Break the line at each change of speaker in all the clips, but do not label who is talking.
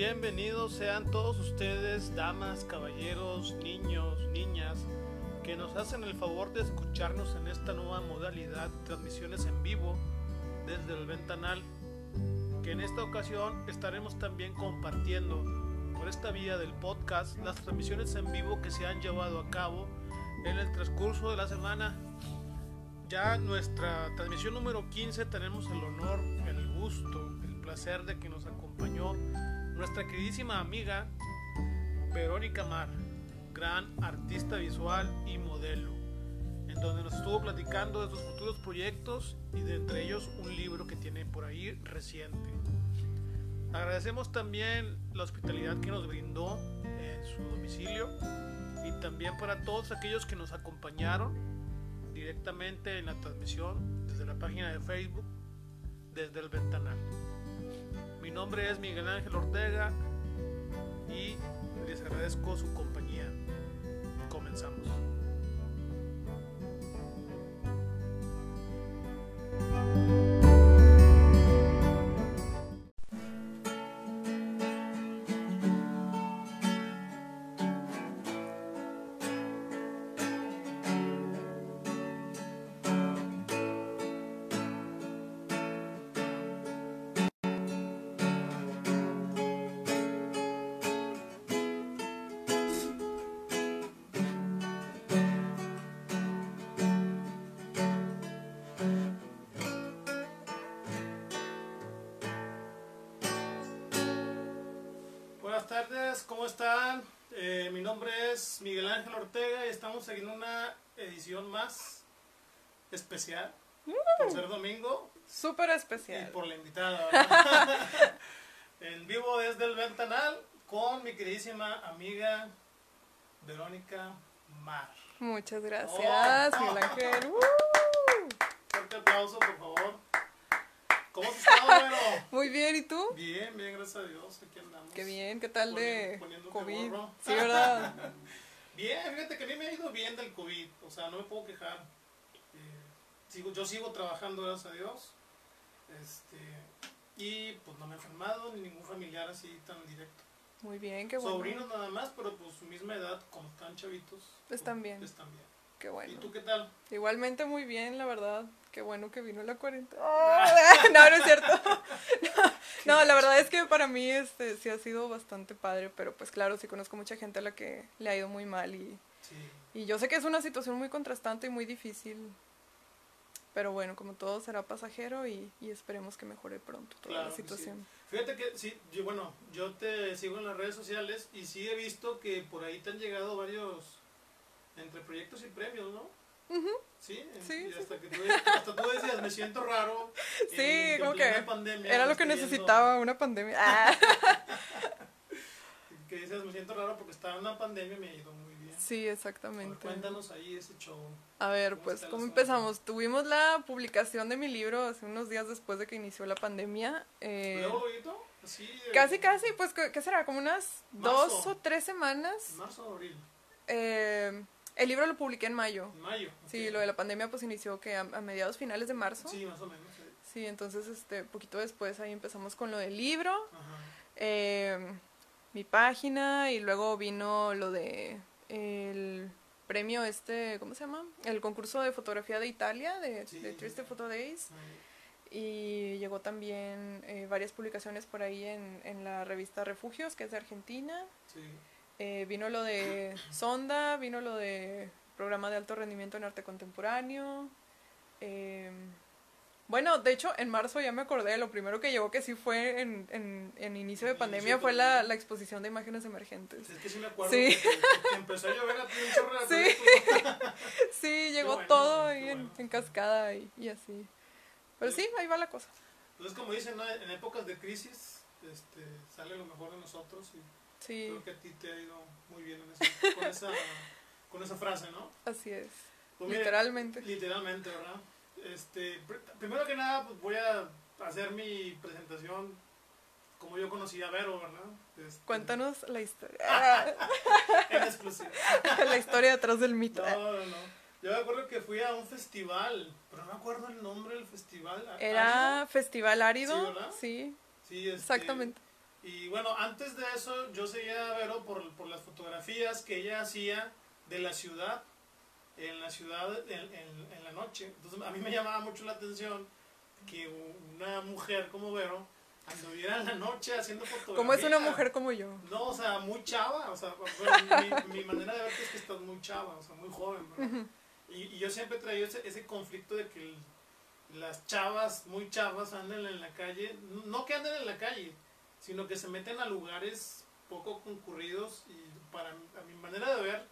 bienvenidos sean todos ustedes, damas, caballeros, niños, niñas, que nos hacen el favor de escucharnos en esta nueva modalidad, transmisiones en vivo desde el Ventanal, que en esta ocasión estaremos también compartiendo por esta vía del podcast las transmisiones en vivo que se han llevado a cabo en el transcurso de la semana. Ya nuestra transmisión número 15 tenemos el honor, el gusto, el placer de que nos acompañó nuestra queridísima amiga Verónica Mar, gran artista visual y modelo, en donde nos estuvo platicando de sus futuros proyectos y de entre ellos un libro que tiene por ahí reciente. Agradecemos también la hospitalidad que nos brindó en su domicilio y también para todos aquellos que nos acompañaron directamente en la transmisión desde la página de Facebook desde el ventanal. Mi nombre es Miguel Ángel Ortega y les agradezco su compañía. Comenzamos. Están? Eh, mi nombre es Miguel Ángel Ortega y estamos en una edición más especial por ser domingo
Súper
y
especial.
por la invitada. en vivo desde el Ventanal con mi queridísima amiga Verónica Mar.
Muchas gracias,
Oh.
Miguel Ángel. ¡Uh!
Fuerte aplauso, por favor. ¿Cómo has estado, Vero?
Muy bien, ¿y tú?
Bien, bien, gracias a Dios, aquí andamos.
Qué bien, ¿qué tal de COVID?
gorro.
Sí, ¿verdad?
Bien, fíjate que a mí me ha ido bien del COVID, o sea, no me puedo quejar. Eh, sigo, yo sigo trabajando, gracias a Dios. Este, y pues no me he enfermado, ni ningún familiar así tan directo.
Muy bien, qué bueno.
Sobrinos nada más, pero pues su misma edad, como están chavitos.
Están
pues,
bien.
Están bien.
Qué
¿Y
bueno.
tú qué tal?
Igualmente muy bien, la verdad. Qué bueno que vino la cuarentena. No, no es cierto. No, no, la verdad es que para mí este sí ha sido bastante padre, pero pues claro, sí conozco mucha gente a la que le ha ido muy mal y,
Sí.
y yo sé que es una situación muy contrastante y muy difícil. Pero bueno, como todo será pasajero y, y esperemos que mejore pronto toda
Claro
la
sí.
situación.
Fíjate que sí, yo, bueno, yo te sigo en las redes sociales y sí he visto que por ahí te han llegado varios entre proyectos y premios, ¿no? Sí,
Sí,
y
sí,
hasta, Que tú, hasta tú decías, me siento raro.
Sí,
en-
como que
pandemia,
Era lo que necesitaba, una pandemia. Ah.
Que dices, me siento raro porque estaba en una pandemia y me ido muy bien.
Sí,
ver,
exactamente.
cuéntanos ahí ese show.
A ver,
¿Cómo
pues, ¿cómo empezamos? Tuvimos la publicación de mi libro hace unos días después de que inició la pandemia. eh,
¿Luego? Así. eh,
casi, casi, pues, ¿qué será? Como unas dos o tres semanas.
Marzo o abril.
Eh, el libro lo publiqué en mayo.
En mayo.
Sí, lo de la pandemia pues inició que a, a mediados finales de marzo.
Sí, más o menos. sí.
Sí, entonces, este, poquito después ahí empezamos con lo del libro.
Ajá.
eh, mi página y luego vino lo de el premio este, ¿cómo se llama? El concurso de fotografía de Italia, de,
Sí.
de Triste Photo Days. Y llegó también eh, varias publicaciones por ahí en, en la revista Refugios, que es de Argentina.
Sí.
Eh, vino lo de Sonda, vino lo de programa de alto rendimiento en arte contemporáneo. Eh, bueno, de hecho, en marzo ya me acordé, lo primero que llegó que sí fue en, en, en inicio de pandemia
de
fue la, la exposición de imágenes emergentes.
Es que sí me acuerdo
Sí.
que, que empezó a llover a ti un chorro de
Sí. Sí, llegó
bueno,
todo ahí en, cascada y, y así. Pero sí, ahí va la cosa.
Entonces, como dicen, ¿no? en épocas de crisis este, sale lo mejor de nosotros y
Sí,
creo que a ti te ha ido muy bien en esa- con, esa, con esa frase, ¿no?
así es.
Pues mire,
Literalmente.
Literalmente, ¿verdad? Este, pr- primero que nada, pues voy a hacer mi presentación como yo conocí a Vero, ¿verdad? Este,
Cuéntanos la historia.
En exclusiva.
la historia detrás del mito.
No, no, no. Yo me acuerdo que fui a un festival, pero no me acuerdo el nombre del festival. ¿A-
Era
Árido?
Festival Árido.
Sí, ¿verdad?
Sí,
Sí, este,
exactamente.
Y bueno, antes de eso yo seguía a Vero por, por las fotografías que ella hacía de la ciudad, en la ciudad en, en- en la noche. Entonces a mí me llamaba mucho la atención que una mujer como Vero anduviera en la noche haciendo fotografías.
¿Cómo es una mujer como yo?
No, o sea, muy chava, o sea, bueno, mi, mi manera de verte es que estás muy chava, o sea, muy joven. Y, y yo siempre he traído ese, ese conflicto de que el- las chavas, muy chavas, andan en la calle, no que anden en la calle, sino que se meten a lugares poco concurridos y para mi- a mi manera de ver,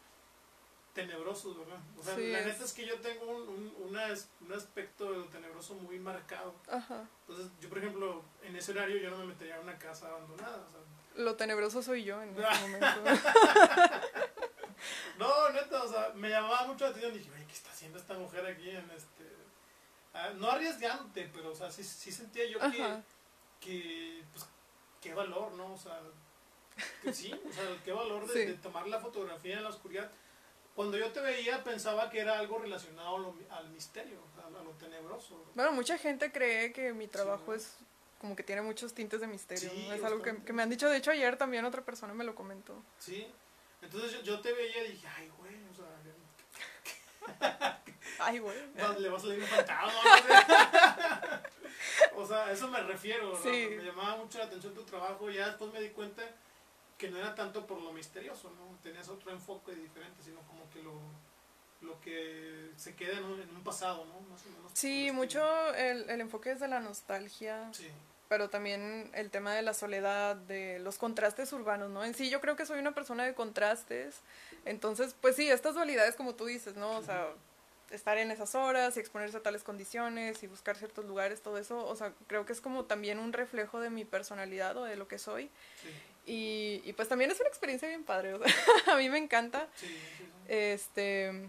tenebrosos, ¿verdad? O sea,
Sí,
la neta es que yo tengo un, un, una un aspecto de lo tenebroso muy marcado.
Ajá.
Entonces, yo, por ejemplo, en ese horario yo no me metería a una casa abandonada, o sea,
Lo tenebroso soy yo en este momento.
No, neta, o sea, me llamaba mucho la atención. Dije, oye, ¿qué está haciendo esta mujer aquí en este. ah, no arriesgante, pero, o sea, sí, sí sentía yo que, que, pues, qué valor, ¿no? O sea, que sí, o sea, qué valor de,
Sí.
de tomar la fotografía en la oscuridad. Cuando yo te veía pensaba que era algo relacionado a lo- al misterio, sea, a lo tenebroso.
Bueno, mucha gente cree que mi trabajo es como que tiene muchos tintes de misterio.
Sí,
¿no? Es algo que, me han dicho. De hecho, ayer también otra persona me lo comentó.
Sí. Entonces yo, yo te veía y dije, ay, güey, o sea,
Ay, güey.
Le va a salir un fantasma. O sea, a eso me refiero. ¿no?
Sí.
Me llamaba mucho la atención tu trabajo. Ya después me di cuenta que no era tanto por lo misterioso, ¿no? Tenías otro enfoque diferente, sino como que lo, lo que se queda en un, en un pasado, ¿no? Más o menos.
Sí, mucho el, el enfoque es de la nostalgia.
Sí.
pero también el tema de la soledad, de los contrastes urbanos, ¿no? En sí, yo creo que soy una persona de contrastes. Entonces, pues sí, estas dualidades, como tú dices, ¿no? O sea, estar en esas horas y exponerse a tales condiciones y buscar ciertos lugares, todo eso, o sea, creo que es como también un reflejo de mi personalidad o de lo que soy.
Sí,
Y, y pues también es una experiencia bien padre, o sea, a mí me encanta.
sí, sí, sí.
Este,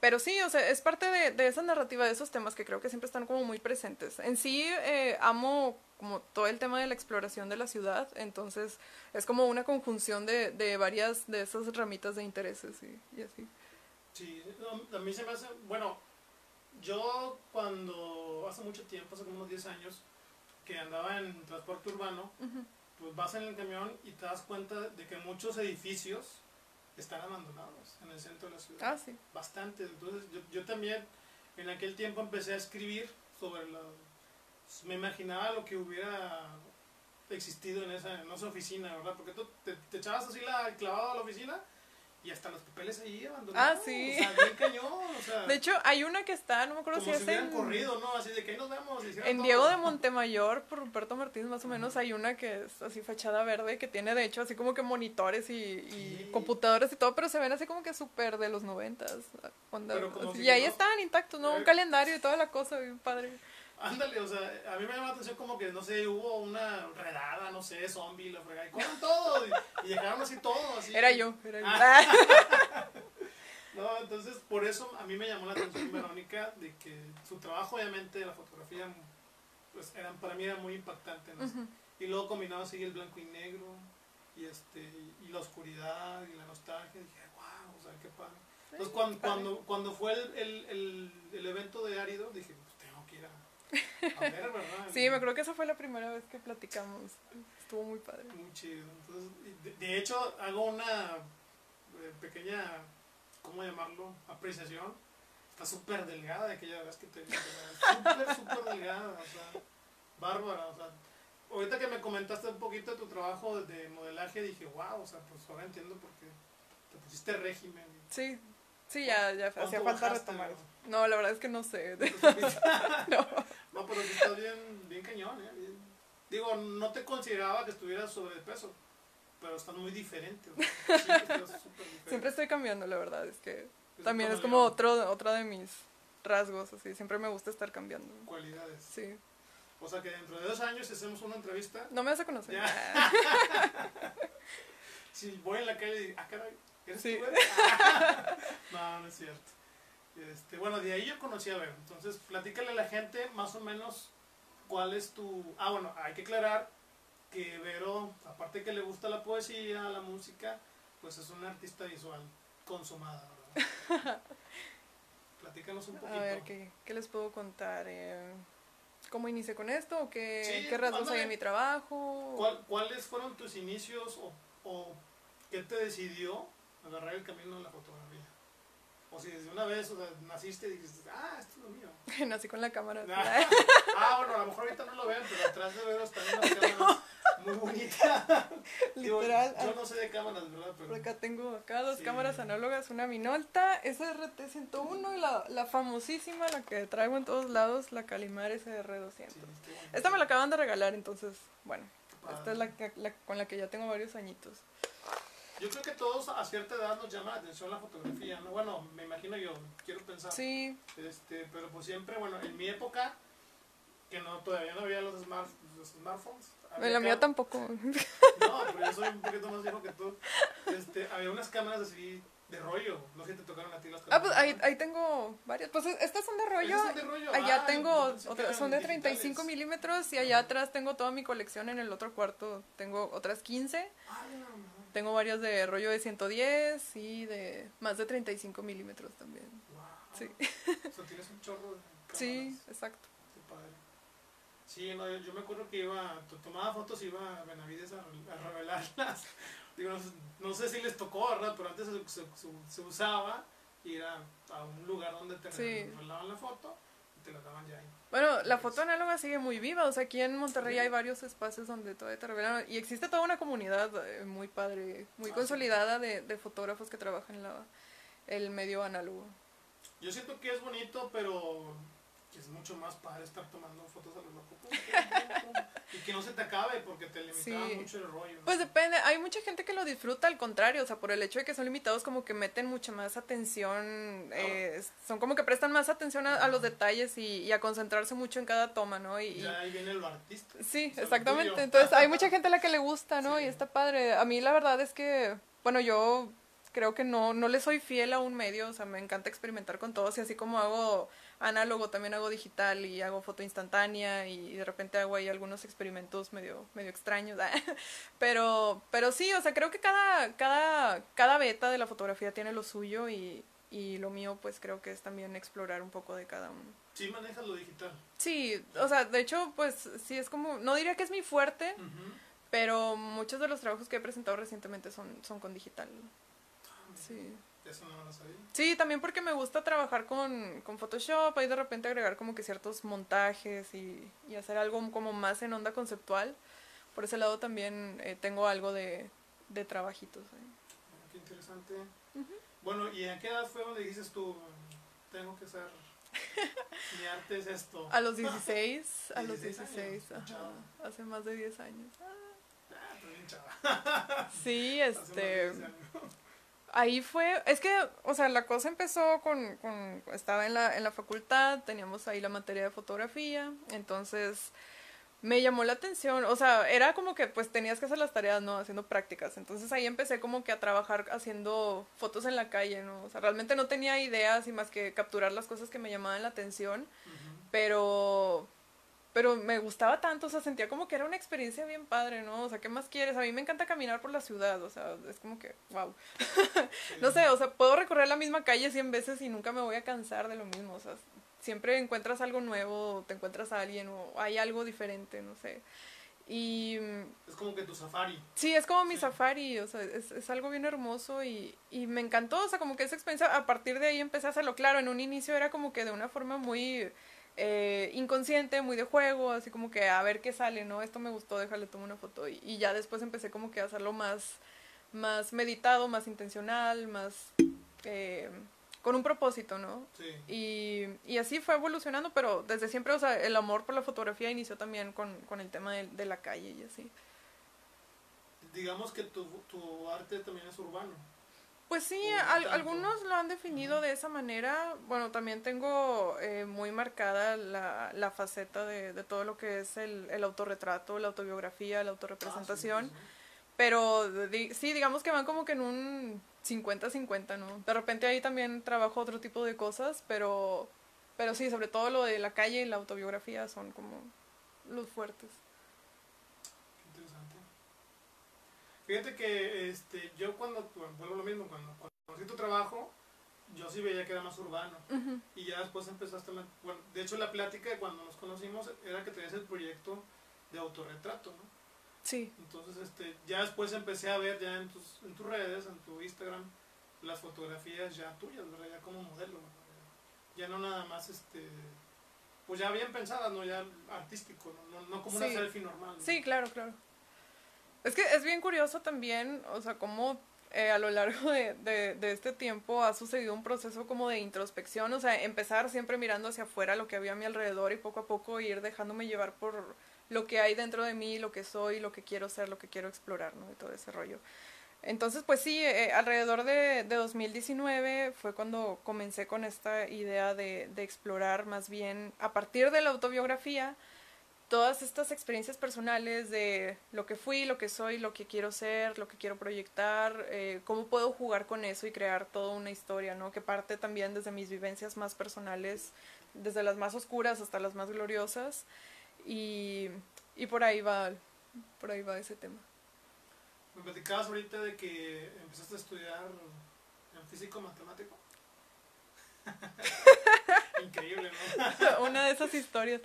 pero sí, o sea, es parte de, de esa narrativa, de esos temas que creo que siempre están como muy presentes. En sí, eh, amo como todo el tema de la exploración de la ciudad, entonces es como una conjunción de, de varias de esas ramitas de intereses y, y así.
Sí, a mí se me hace, bueno, yo cuando, hace mucho tiempo, hace como unos 10 años, que andaba en transporte urbano, pues vas en el camión y te das cuenta de que muchos edificios están abandonados en el centro de la ciudad.
Ah, sí.
Bastante. Entonces yo, yo también en aquel tiempo empecé a escribir sobre la... Me imaginaba lo que hubiera existido en esa, en esa oficina, ¿verdad? Porque tú te, te echabas así la, clavado a la oficina y hasta los papeles ahí abandonados.
Ah, sí.
O sea, bien cañón. O sea,
De hecho, hay una que está, no me acuerdo
como
si
si
es en,
corrido, ¿no? Así de que ahí nos vemos.
en
todo.
Diego de Montemayor, por Ruperto Martínez más o menos, hay una que es así fachada verde, que tiene de hecho así como que monitores y, y
Sí.
computadoras y todo, pero se ven así como que súper de los noventas. onda,
Pero como
así.
si
y ahí
no-
están intactos, ¿no? Un
Eh.
calendario y toda la cosa, bien padre.
Ándale, o sea, a mí me llama la atención como que, no sé, hubo una redada, no sé, zombie, la fregada, y coman todo, y, y llegaron así todo, así.
Era yo, era yo.
Ah. No, entonces, por eso a mí me llamó la atención Verónica, de que su trabajo, obviamente, la fotografía, pues, eran, para mí era muy impactante, ¿no?
Ujú.
Y luego combinaba así el blanco y negro, y este, y la oscuridad, y la nostalgia, y dije, wow, o sea, qué padre. Entonces, cuando, cuando, cuando fue el, el, el, el evento de Árido, dije, pues tengo que ir a, a
Sí, me acuerdo que esa fue la primera vez que platicamos. Estuvo muy padre.
Muy chido. Entonces, de, de hecho, hago una eh, pequeña, ¿cómo llamarlo? Apreciación. Está súper delgada de aquella vez que te. Súper, súper delgada. O sea, bárbara. O sea, ahorita que me comentaste un poquito de tu trabajo de modelaje, dije, wow, o sea, pues ahora entiendo por qué te pusiste régimen.
Sí, sí, ya, ya
¿Cuánto
hacía falta retomar.
no?
eso. No, la verdad es que no sé.
no. pero sí estás bien, bien cañón, ¿eh? Bien- Digo, no te consideraba que estuvieras sobrepeso, pero estás muy diferente. sí, estás súper diferente.
Siempre estoy cambiando, la verdad. Es que
Es
también es como otro, otra de mis rasgos, así. Siempre me gusta estar cambiando.
cualidades.
Sí.
O sea que dentro de dos años si hacemos una entrevista,
No me vas a conocer.
Si voy en la calle y digo, ah, caray, ¿eres
Sí.
tú, no, no es cierto. Este, bueno, de ahí yo conocí a Vero. Entonces, platícale a la gente más o menos cuál es tu... Ah, bueno, hay que aclarar que Vero, aparte que le gusta la poesía, la música, pues es una artista visual consumada, ¿verdad? Platícanos un poquito.
A ver, ¿qué, qué les puedo contar? Eh, cómo inicié con esto o qué,
Sí,
qué rasgos hay en mi trabajo.
¿Cuál- ¿Cuáles fueron tus inicios o, o qué te decidió agarrar el camino de la fotografía? O si desde una vez o sea, naciste y dijiste, ah, esto es lo mío.
Nací con la cámara.
ah, bueno, a lo mejor ahorita no lo ven, pero atrás de veros están unas cámaras muy bonitas. Digo,
Literal.
yo no sé de cámaras, ¿verdad? Pero
acá tengo acá dos
Sí.
cámaras análogas, una Minolta SRT-101 y la, la famosísima, la que traigo en todos lados, la Calimar SR200.
sí.
Esta me la acaban de regalar, entonces, bueno, esta es la, que- la con la que ya tengo varios añitos.
Yo creo que todos a cierta edad nos llama la atención la fotografía, ¿no? Bueno, me imagino yo, quiero pensar.
Sí,
Este, pero pues siempre, bueno, en mi época, que no todavía no había los, smart, los smartphones.
en la mía tampoco.
No, pero yo soy un poquito más viejo que tú. Este, había unas cámaras así de rollo. No si te tocaron a ti las
Ah,
cámaras.
pues ahí, ahí tengo varias. Pues es- estas son de rollo.
Son de rollo.
Allá
Ah,
tengo,
que eran
son de
digitales.
35 milímetros y allá atrás tengo toda mi colección en el otro cuarto. Tengo otras 15.
Ah, no.
Tengo varias de rollo de 110 y de más de 35 milímetros también.
Wow.
Sí.
O sea, tienes un chorro de cámaras.
Sí, exacto.
Qué padre. Sí, no, yo, yo me acuerdo que iba, to- tomaba fotos y iba a Benavides a, re- a revelarlas. Digo, no, sé- no sé si les tocó, ¿verdad? Pero antes se, se- se- se usaba ir a, a un lugar donde te
Sí.
revelaban la foto te la daban ya ahí.
Bueno, la foto análoga sigue muy viva. O sea, aquí en Monterrey
Sí.
hay varios espacios donde todavía te revelan. Y existe toda una comunidad eh, muy padre, muy
Ah, sí.
consolidada de, de fotógrafos que trabajan en la, el medio análogo.
Yo siento que es bonito, pero es mucho más padre estar tomando fotos a lo loco. Pum, pum, pum, pum. y que no se te acabe porque te limitaba
Sí.
mucho el rollo.
Pues depende, hay mucha gente que lo disfruta al contrario, o sea, por el hecho de que son limitados como que meten mucha más atención, eh, son como que prestan más atención a, a los detalles y, y a concentrarse mucho en cada toma, ¿no? Y,
ya ahí viene lo artista.
Sí, exactamente. Entonces, hay mucha gente a la que le gusta, ¿no?
Sí.
Y está padre. A mí la verdad es que, bueno, yo creo que no, no le soy fiel a un medio, o sea, me encanta experimentar con todos y así como hago análogo, también hago digital y hago foto instantánea y de repente hago ahí algunos experimentos medio, medio extraños. pero, pero sí, o sea, creo que cada, cada, cada beta de la fotografía tiene lo suyo y, y lo mío pues creo que es también explorar un poco de cada uno.
Sí manejas lo digital.
Sí, o sea, de hecho, pues sí es como, no diría que es mi fuerte, pero muchos de los trabajos que he presentado recientemente son, son con digital. Sí.
Eso no lo sabía.
Sí, también porque me gusta trabajar con, con Photoshop, ahí de repente agregar como que ciertos montajes y, y hacer algo como más en onda conceptual. Por ese lado también eh, tengo algo de, de trabajitos.
Ah, Qué interesante. Bueno, ¿y a qué edad fue donde dijiste tú, tengo que ser, mi arte es esto?
A los 16, a los
16 años,
16, ajá, hace más de 10 años.
Ah, bien chava.
Sí, este...
10 años.
Ahí fue, es que, o sea, la cosa empezó con, con estaba en la, en la facultad, teníamos ahí la materia de fotografía, entonces me llamó la atención, o sea, era como que pues tenías que hacer las tareas, ¿no? Haciendo prácticas, entonces ahí empecé como que a trabajar haciendo fotos en la calle, ¿no? O sea, realmente no tenía ideas y más que capturar las cosas que me llamaban la atención, pero pero me gustaba tanto, o sea, sentía como que era una experiencia bien padre, ¿no? O sea, ¿qué más quieres? A mí me encanta caminar por la ciudad, o sea, es como que, wow. No sé, o sea, puedo recorrer la misma calle 100 veces y nunca me voy a cansar de lo mismo, o sea, siempre encuentras algo nuevo, te encuentras a alguien o hay algo diferente, no sé. Y mm,
Es como que tu safari.
sí, es como mi
Sí.
safari, o sea, es, es algo bien hermoso y, y me encantó, o sea, como que esa experiencia, a partir de ahí empecé a hacerlo. Claro, en un inicio era como que de una forma muy eh, inconsciente, muy de juego, así como que a ver qué sale, ¿no? Esto me gustó, déjale, tomo una foto. Y, y ya después empecé como que a hacerlo más, más meditado, más intencional, más eh, con un propósito, ¿no?
Sí.
Y, y así fue evolucionando, pero desde siempre, o sea, el amor por la fotografía inició también con, con el tema de, de la calle y así.
Digamos que tu, tu arte también es urbano.
Pues sí, al- algunos lo han definido de esa manera. Bueno, también tengo eh, muy marcada la, la faceta de, de todo lo que es el, el autorretrato, la autobiografía, la autorrepresentación.
Ah, sí, sí,
Pero di- sí, digamos que van como que en un 50-50, ¿no? De repente ahí también trabajo otro tipo de cosas, pero, pero sí, sobre todo lo de la calle y la autobiografía son como los fuertes.
Qué interesante. Fíjate que este, yo cuando, bueno, vuelvo a lo mismo, cuando, cuando conocí tu trabajo, yo sí veía que era más urbano. Y ya después empezaste, a, bueno, de hecho la plática de cuando nos conocimos era que tenías el proyecto de autorretrato, ¿no?
Sí.
Entonces, este, ya después empecé a ver ya en tus, en tus redes, en tu Instagram, las fotografías ya tuyas, ¿verdad? Ya como modelo, ya no nada más, este, pues ya bien pensadas, ¿no? Ya artístico, ¿no? No, como una selfie normal.
Sí, claro, claro. Es que es bien curioso también, o sea, cómo eh, a lo largo de, de, este tiempo ha sucedido un proceso como de introspección, o sea, empezar siempre mirando hacia afuera lo que había a mi alrededor y poco a poco ir dejándome llevar por lo que hay dentro de mí, lo que soy, lo que quiero ser, lo que quiero explorar, ¿no? Y todo ese rollo. Entonces, pues sí, eh, alrededor de, de, 2019 fue cuando comencé con esta idea de, de, explorar más bien a partir de la autobiografía todas estas experiencias personales de lo que fui, lo que soy, lo que quiero ser, lo que quiero proyectar, eh, cómo puedo jugar con eso y crear toda una historia, ¿no? Que parte también desde mis vivencias más personales, desde las más oscuras hasta las más gloriosas y, y por ahí va, por ahí va ese tema.
Me platicabas ahorita de que empezaste a estudiar en físico matemático. Increíble, ¿no?
Una de esas historias.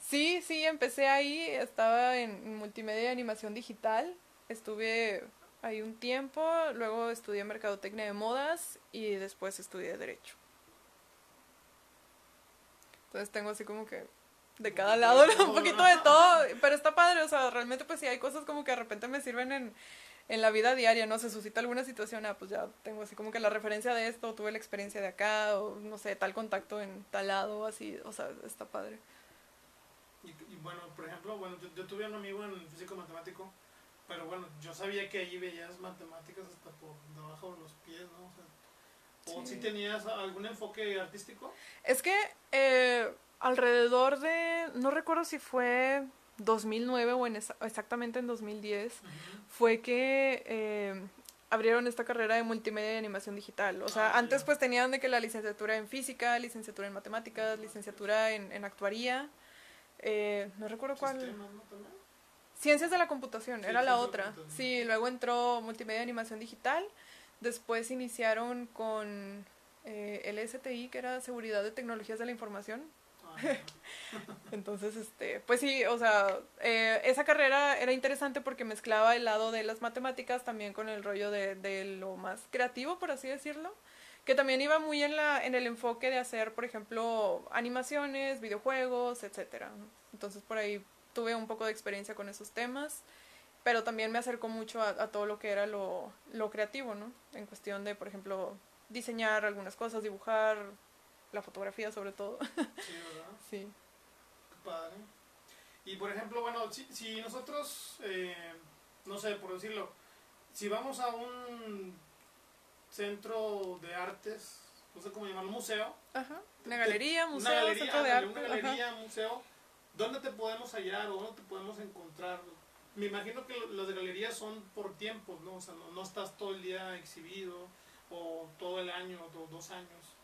Sí, sí, empecé ahí, estaba en multimedia y animación digital, estuve ahí un tiempo, luego estudié mercadotecnia de modas y después estudié derecho. Entonces tengo así como que de cada lado, un poquito de todo, pero está padre, o sea, realmente pues sí hay cosas como que de repente me sirven en, en la vida diaria, ¿no? Se suscita alguna situación, ah, pues ya tengo así como que la referencia de esto, tuve la experiencia de acá, o no sé, tal contacto en tal lado, así, o sea, está padre.
Y, bueno, por ejemplo, bueno, yo, tuve un amigo en físico matemático, pero bueno, yo sabía que allí veías matemáticas hasta por debajo de los pies, ¿no? O sea, ¿O si tenías algún enfoque artístico?
Es que eh, alrededor de, no recuerdo si fue 2009 o en exactamente en 2010, fue que eh, abrieron esta carrera de multimedia y animación digital. O sea, ah, antes pues tenían de que la licenciatura en física, licenciatura en matemáticas, licenciatura en, en actuaría, eh, no recuerdo cuál. Ciencias de la computación, era la otra. Sí, luego entró multimedia y animación digital, después iniciaron con eh, el STI, que era seguridad de tecnologías de la información, Entonces, este, pues sí, o sea, eh, esa carrera era interesante porque mezclaba el lado de las matemáticas también con el rollo de, de, lo más creativo, por así decirlo, que también iba muy en, la, en el enfoque de hacer, por ejemplo, animaciones, videojuegos, etcétera. Entonces, por ahí tuve un poco de experiencia con esos temas, pero también me acercó mucho a, a todo lo que era lo, lo creativo, ¿no? En cuestión de, por ejemplo, diseñar algunas cosas, dibujar, la fotografía sobre todo.
Sí, ¿verdad?
Sí.
Qué padre. Y por ejemplo, bueno, si, si nosotros, eh, no sé, por decirlo, si vamos a un centro de artes, no sé cómo llamarlo, museo.
Ajá. Una galería, museo, una galería, centro de arte.
Una galería, museo. ¿Dónde te podemos hallar o dónde te podemos encontrar? Me imagino que las galerías son por tiempos, ¿no? O sea, no, no estás todo el día exhibido o todo el año o dos años.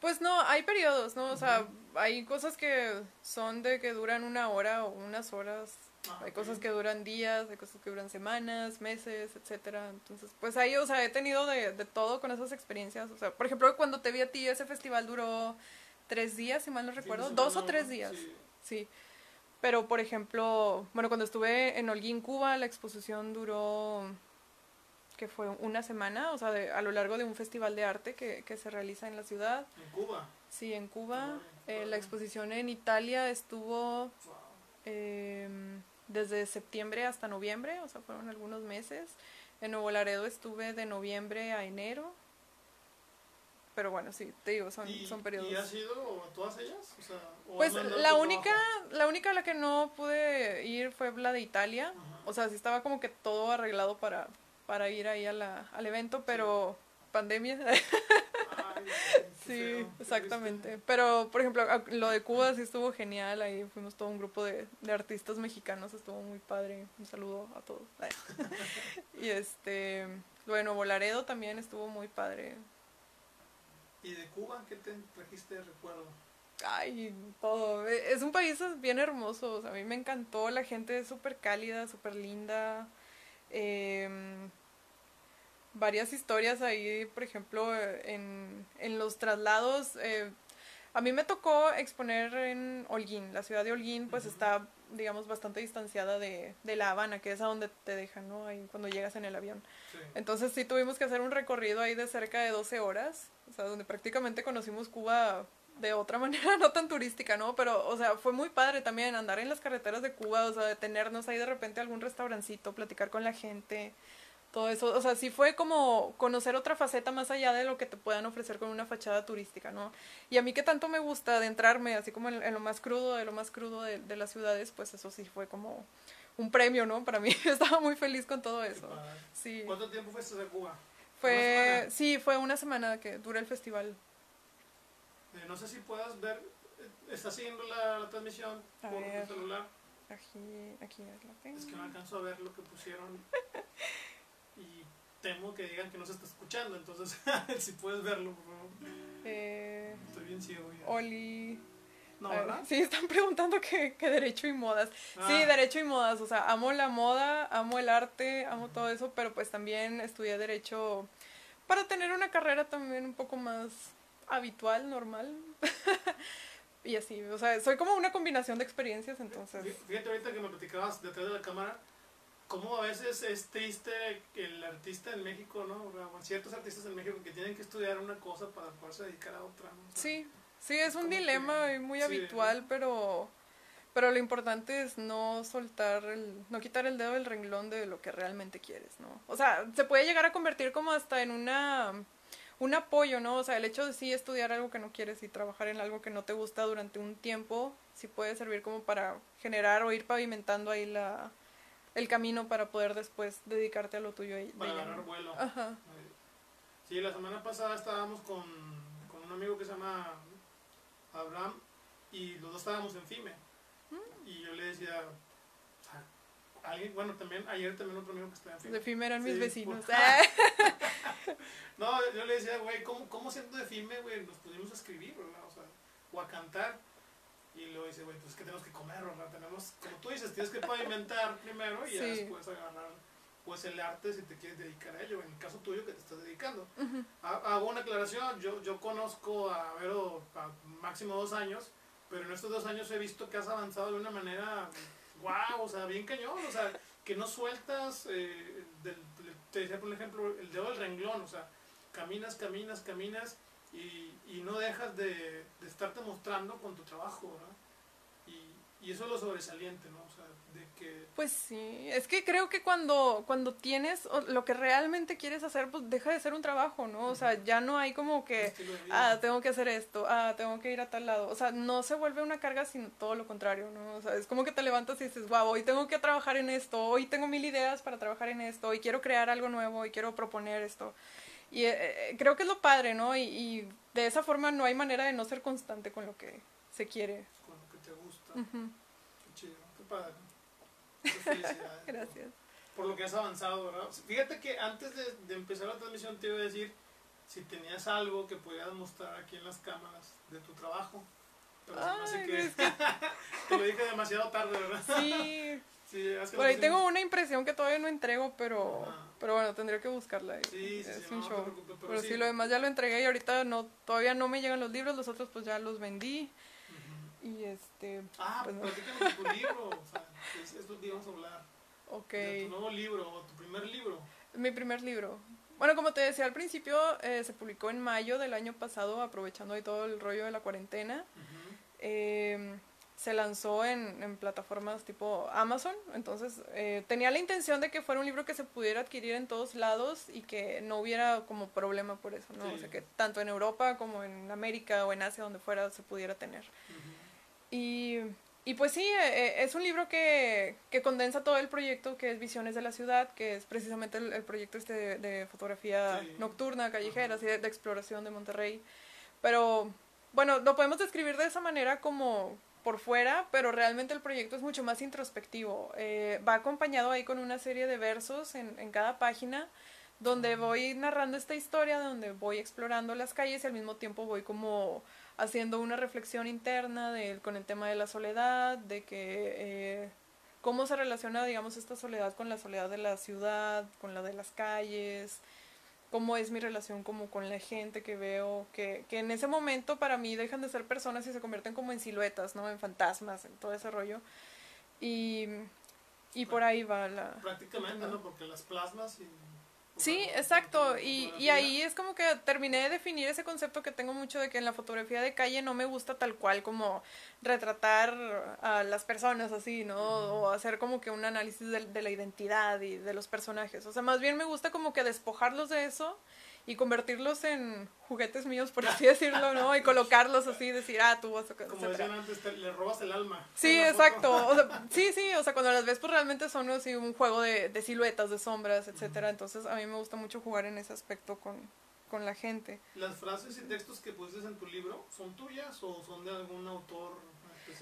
Pues no, hay periodos, ¿no? O sea, hay cosas que son de que duran una hora o unas horas. Ah, hay cosas que duran días, hay cosas que duran semanas, meses, etcétera. Entonces, pues ahí, o sea, he tenido de, de todo con esas experiencias. O sea, por ejemplo, cuando te vi a ti, ese festival duró tres días, si mal no recuerdo. Dos o tres días. sí. Pero, por ejemplo, bueno, cuando estuve en Holguín, Cuba, la exposición duró que fue una semana, o sea, a lo largo de un festival de arte que, que se realiza en la ciudad.
¿En Cuba?
Sí, en Cuba. Eh, la exposición en Italia estuvo em, desde septiembre hasta noviembre, o sea, fueron algunos meses. En Nuevo Laredo estuve de noviembre a enero. Pero bueno, sí, te digo, son, son periodos.
¿Y has ido a todas ellas? O sea,
pues la única, la única a la que no pude ir fue la de Italia. O sea, sí estaba como que todo arreglado para, para ir ahí a la, al evento, pero pandemia. sí, exactamente. Pero, por ejemplo, lo de Cuba sí estuvo genial. Ahí fuimos todo un grupo de, de artistas mexicanos. Estuvo muy padre. Un saludo a todos. y este, bueno, Volaredo también estuvo muy padre.
¿Y de Cuba qué te trajiste de recuerdo?
Ay, todo. E, es un país bien hermoso. a mí me encantó. La gente es súper cálida, súper linda. Eh, varias historias ahí, por ejemplo, en, en los traslados. Eh, a mí me tocó exponer en Holguín, la ciudad de Holguín, pues está, digamos, bastante distanciada de, de, La Habana, que es a donde te dejan, ¿no? Ahí cuando llegas en el avión. Entonces sí tuvimos que hacer un recorrido ahí de cerca de 12 horas, o sea, donde prácticamente conocimos Cuba de otra manera, no tan turística, ¿no? Pero, o sea, fue muy padre también andar en las carreteras de Cuba, o sea, detenernos ahí de repente algún restaurancito, platicar con la gente, todo eso, o sea, sí fue como conocer otra faceta más allá de lo que te puedan ofrecer con una fachada turística, ¿no? Y a mí que tanto me gusta adentrarme, así como en, lo más crudo, de lo más crudo de, de, las ciudades, pues eso sí fue como un premio, ¿no? Para mí, estaba muy feliz con todo eso. Sí.
¿Cuánto tiempo fuiste de Cuba?
Fue, sí, fue una semana que dura el festival.
Eh, no sé si puedas ver, eh, ¿estás siguiendo la, la transmisión por tu celular?
Aquí, aquí la tengo.
Es que no alcanzo a ver lo que pusieron. temo que digan que no se está escuchando, entonces si puedes verlo, por favor.
Eh,
Estoy bien ciego ya.
Oli.
No, ¿verdad?
Sí, están preguntando qué, derecho y modas. Sí,
Ah.
derecho y modas. O sea, amo la moda, amo el arte, amo todo eso, pero pues también estudié derecho para tener una carrera también un poco más habitual, normal. y así, o sea, soy como una combinación de experiencias, entonces.
Fí- Fíjate ahorita que me platicabas detrás de la cámara, cómo a veces es triste el artista en México, ¿no? O ciertos artistas en México que tienen que estudiar una cosa para poderse dedicar a otra,
Sí, sí, es un dilema
que-
muy
sí,
habitual, pero, pero lo importante es no soltar, el, no quitar el dedo del renglón de lo que realmente quieres, ¿no? O sea, se puede llegar a convertir como hasta en una un apoyo, ¿no? O sea, el hecho de sí estudiar algo que no quieres y trabajar en algo que no te gusta durante un tiempo, sí puede servir como para generar o ir pavimentando ahí la el camino para poder después dedicarte a lo tuyo de
para
lleno.
agarrar vuelo.
Ajá.
Sí, la semana pasada estábamos con, con un amigo que se llama Abraham y los dos estábamos en FIME.
Mm.
Y yo le decía, alguien, bueno, también, ayer también otro amigo que está en FIME.
De FIME eran mis vecinos.
por-. No, yo le decía, güey, ¿cómo, ¿cómo siendo de FIME, güey, nos pudimos escribir, ¿verdad? O sea, o a cantar. Y luego dice, güey, pues es que tenemos que comer, ¿verdad? Tenemos, como tú dices, tienes que pavimentar primero y ya
Sí.
después agarrar pues el arte si te quieres dedicar a ello, en el caso tuyo que te estás dedicando.
Ujú.
Ha- Hago una aclaración, yo, yo conozco a Vero a máximo dos años, pero en estos dos años he visto que has avanzado de una manera, wow, o sea, bien cañón, o sea, que no sueltas, eh, del- te decía por ejemplo, el dedo del renglón, o sea, caminas, caminas, caminas y, y no dejas de, de estarte mostrando con tu trabajo, ¿verdad? Y, y eso es lo sobresaliente, ¿no? O sea, de que...
Pues sí, es que creo que cuando, cuando tienes lo que realmente quieres hacer, pues deja de ser un trabajo, ¿no? O sea, ya no hay como que, ah, tengo que hacer esto, ah, tengo que ir a tal lado. O sea, no se vuelve una carga, sino todo lo contrario, ¿no? O sea, es como que te levantas y dices, wow, hoy tengo que trabajar en esto, hoy tengo mil ideas para trabajar en esto, hoy quiero crear algo nuevo, hoy quiero proponer esto. Y eh, eh, creo que es lo padre, ¿no? Y, y de esa forma no hay manera de no ser constante con lo que se quiere.
Con lo que te gusta. Qué chido, qué padre. Muchas felicidades.
Gracias.
Por lo que has avanzado, ¿verdad? Fíjate que antes de, de empezar la transmisión te iba a decir si tenías algo que pudieras mostrar aquí en las cámaras de tu trabajo. Pero se me hace
Ay,
que
es que
te lo dije demasiado tarde, ¿verdad?
sí,
Sí,
Por ahí tengo una impresión que todavía no entrego, pero, pero bueno, tendría que buscarla. y
Sí, sí,
es
sí,
un
no,
show.
pero
pero
sí.
lo demás ya lo entregué y ahorita no, todavía no me llegan los libros, los otros pues ya los vendí. Y este,
Ah,
Pues no.
platícanos de tu libro. O sea, es, es íbamos a hablar.
ok.
De tu nuevo libro o tu primer libro.
Mi primer libro. Bueno, como te decía al principio, eh, se publicó en mayo del año pasado, aprovechando ahí todo el rollo de la cuarentena. Eh, se lanzó en, en plataformas tipo Amazon, entonces eh, tenía la intención de que fuera un libro que se pudiera adquirir en todos lados y que no hubiera como problema por eso, ¿no?
Sí.
O sea, que tanto en Europa como en América o en Asia, donde fuera, se pudiera tener.
Ujú.
Y, y pues sí, eh, es un libro que, que condensa todo el proyecto que es Visiones de la Ciudad, que es precisamente el, el proyecto este de, de fotografía
Sí.
nocturna, callejera, así de, de exploración de Monterrey. Pero bueno, lo podemos describir de esa manera como por fuera, pero realmente el proyecto es mucho más introspectivo. Eh, va acompañado ahí con una serie de versos en, en cada página donde voy narrando esta historia, donde voy explorando las calles y al mismo tiempo voy como haciendo una reflexión interna de, con el tema de la soledad, de que eh, cómo se relaciona, digamos, esta soledad con la soledad de la ciudad, con la de las calles. Cómo es mi relación como con la gente que veo, que, que en ese momento para mí dejan de ser personas y se convierten como en siluetas, ¿no? En fantasmas, en todo ese rollo. Y, y por ahí va la...
Prácticamente, ¿no? Porque las plasmas y...
Sí, exacto. Y, y ahí es como que terminé de definir ese concepto que tengo mucho de que en la fotografía de calle no me gusta tal cual como retratar a las personas así, ¿no? O hacer como que un análisis de, de la identidad y de los personajes. O sea, más bien me gusta como que despojarlos de eso y convertirlos en juguetes míos, por así decirlo, ¿no? Y colocarlos así, decir, ah, tú vas a...
Como decían antes, te, le robas el alma.
Sí, exacto. O sea, sí, sí, o sea, cuando las ves, pues realmente son así un juego de, de siluetas, de sombras, etcétera. Entonces, a mí me gusta mucho jugar en ese aspecto con, con la gente.
¿Las frases y textos que pusiste en tu libro son tuyas o son de algún autor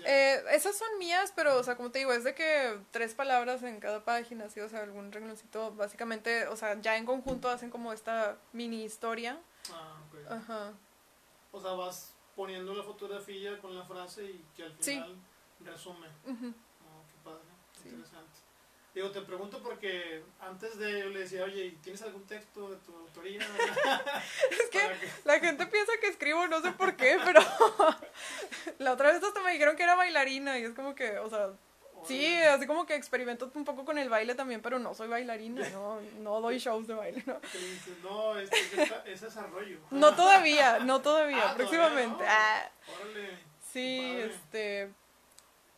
eh, esas son mías, pero, o sea, como te digo, es de que tres palabras en cada página, así, o sea, algún rengloncito, básicamente, o sea, ya en conjunto hacen como esta mini historia.
Ah, ok. Ajá. O sea, vas poniendo la fotografía con la frase y que al final resume. Uh oh, qué padre, interesante. Digo, te pregunto porque antes de yo le decía, oye, ¿tienes algún texto de tu autoría?
es que, la gente piensa que escribo, no sé por qué, pero la otra vez hasta me dijeron que era bailarina y es como que, o sea, sí, así como que experimento un poco con el baile también, pero no soy bailarina, no, no doy shows de baile, ¿no?
No, es, es, desarrollo.
no todavía, no todavía, ah, próximamente. Ah. Órale. Sí, este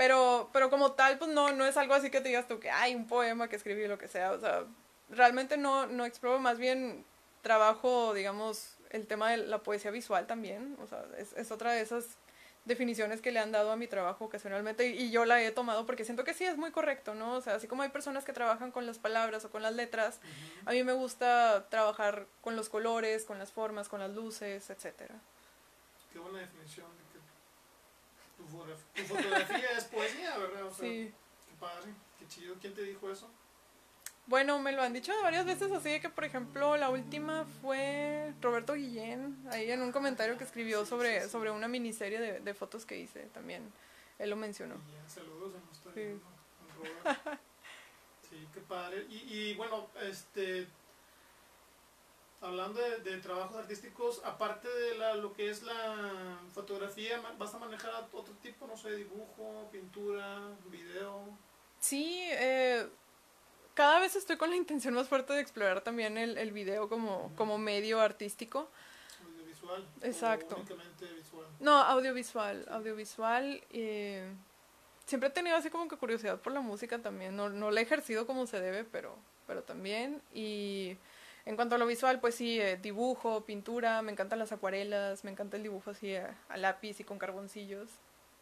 pero, pero como tal, pues no, no es algo así que te digas tú que hay un poema que escribí, lo que sea. O sea, realmente no, no exploro, más bien trabajo, digamos, el tema de la poesía visual también. O sea, es, es otra de esas definiciones que le han dado a mi trabajo ocasionalmente y, yo la he tomado porque siento que sí es muy correcto, ¿no? O sea, así como hay personas que trabajan con las palabras o con las letras, a mí me gusta trabajar con los colores, con las formas, con las luces, etcétera.
Qué buena definición tu, fotografía es poesía, ¿verdad? O sea, sí. Qué padre, qué chido. ¿Quién te dijo eso?
Bueno, me lo han dicho varias veces así que, por ejemplo, la última fue Roberto Guillén, ahí en un comentario que escribió sobre, sobre una miniserie de, de fotos que hice también. Él lo mencionó.
saludos, a sí. sí, qué padre. Y, y bueno, este, hablando de, trabajos artísticos, aparte de la, lo que es la fotografía, ¿vas a manejar otro tipo, no sé, dibujo, pintura, video?
Sí, eh, cada vez estoy con la intención más fuerte de explorar también el, el video como, como medio artístico.
Audiovisual.
Exacto.
visual.
No, audiovisual, audiovisual. Eh, siempre he tenido así como que curiosidad por la música también. No, no la he ejercido como se debe, pero, pero también. Y en cuanto a lo visual, pues sí, eh, dibujo, pintura, me encantan las acuarelas, me encanta el dibujo así a, lápiz y con carboncillos.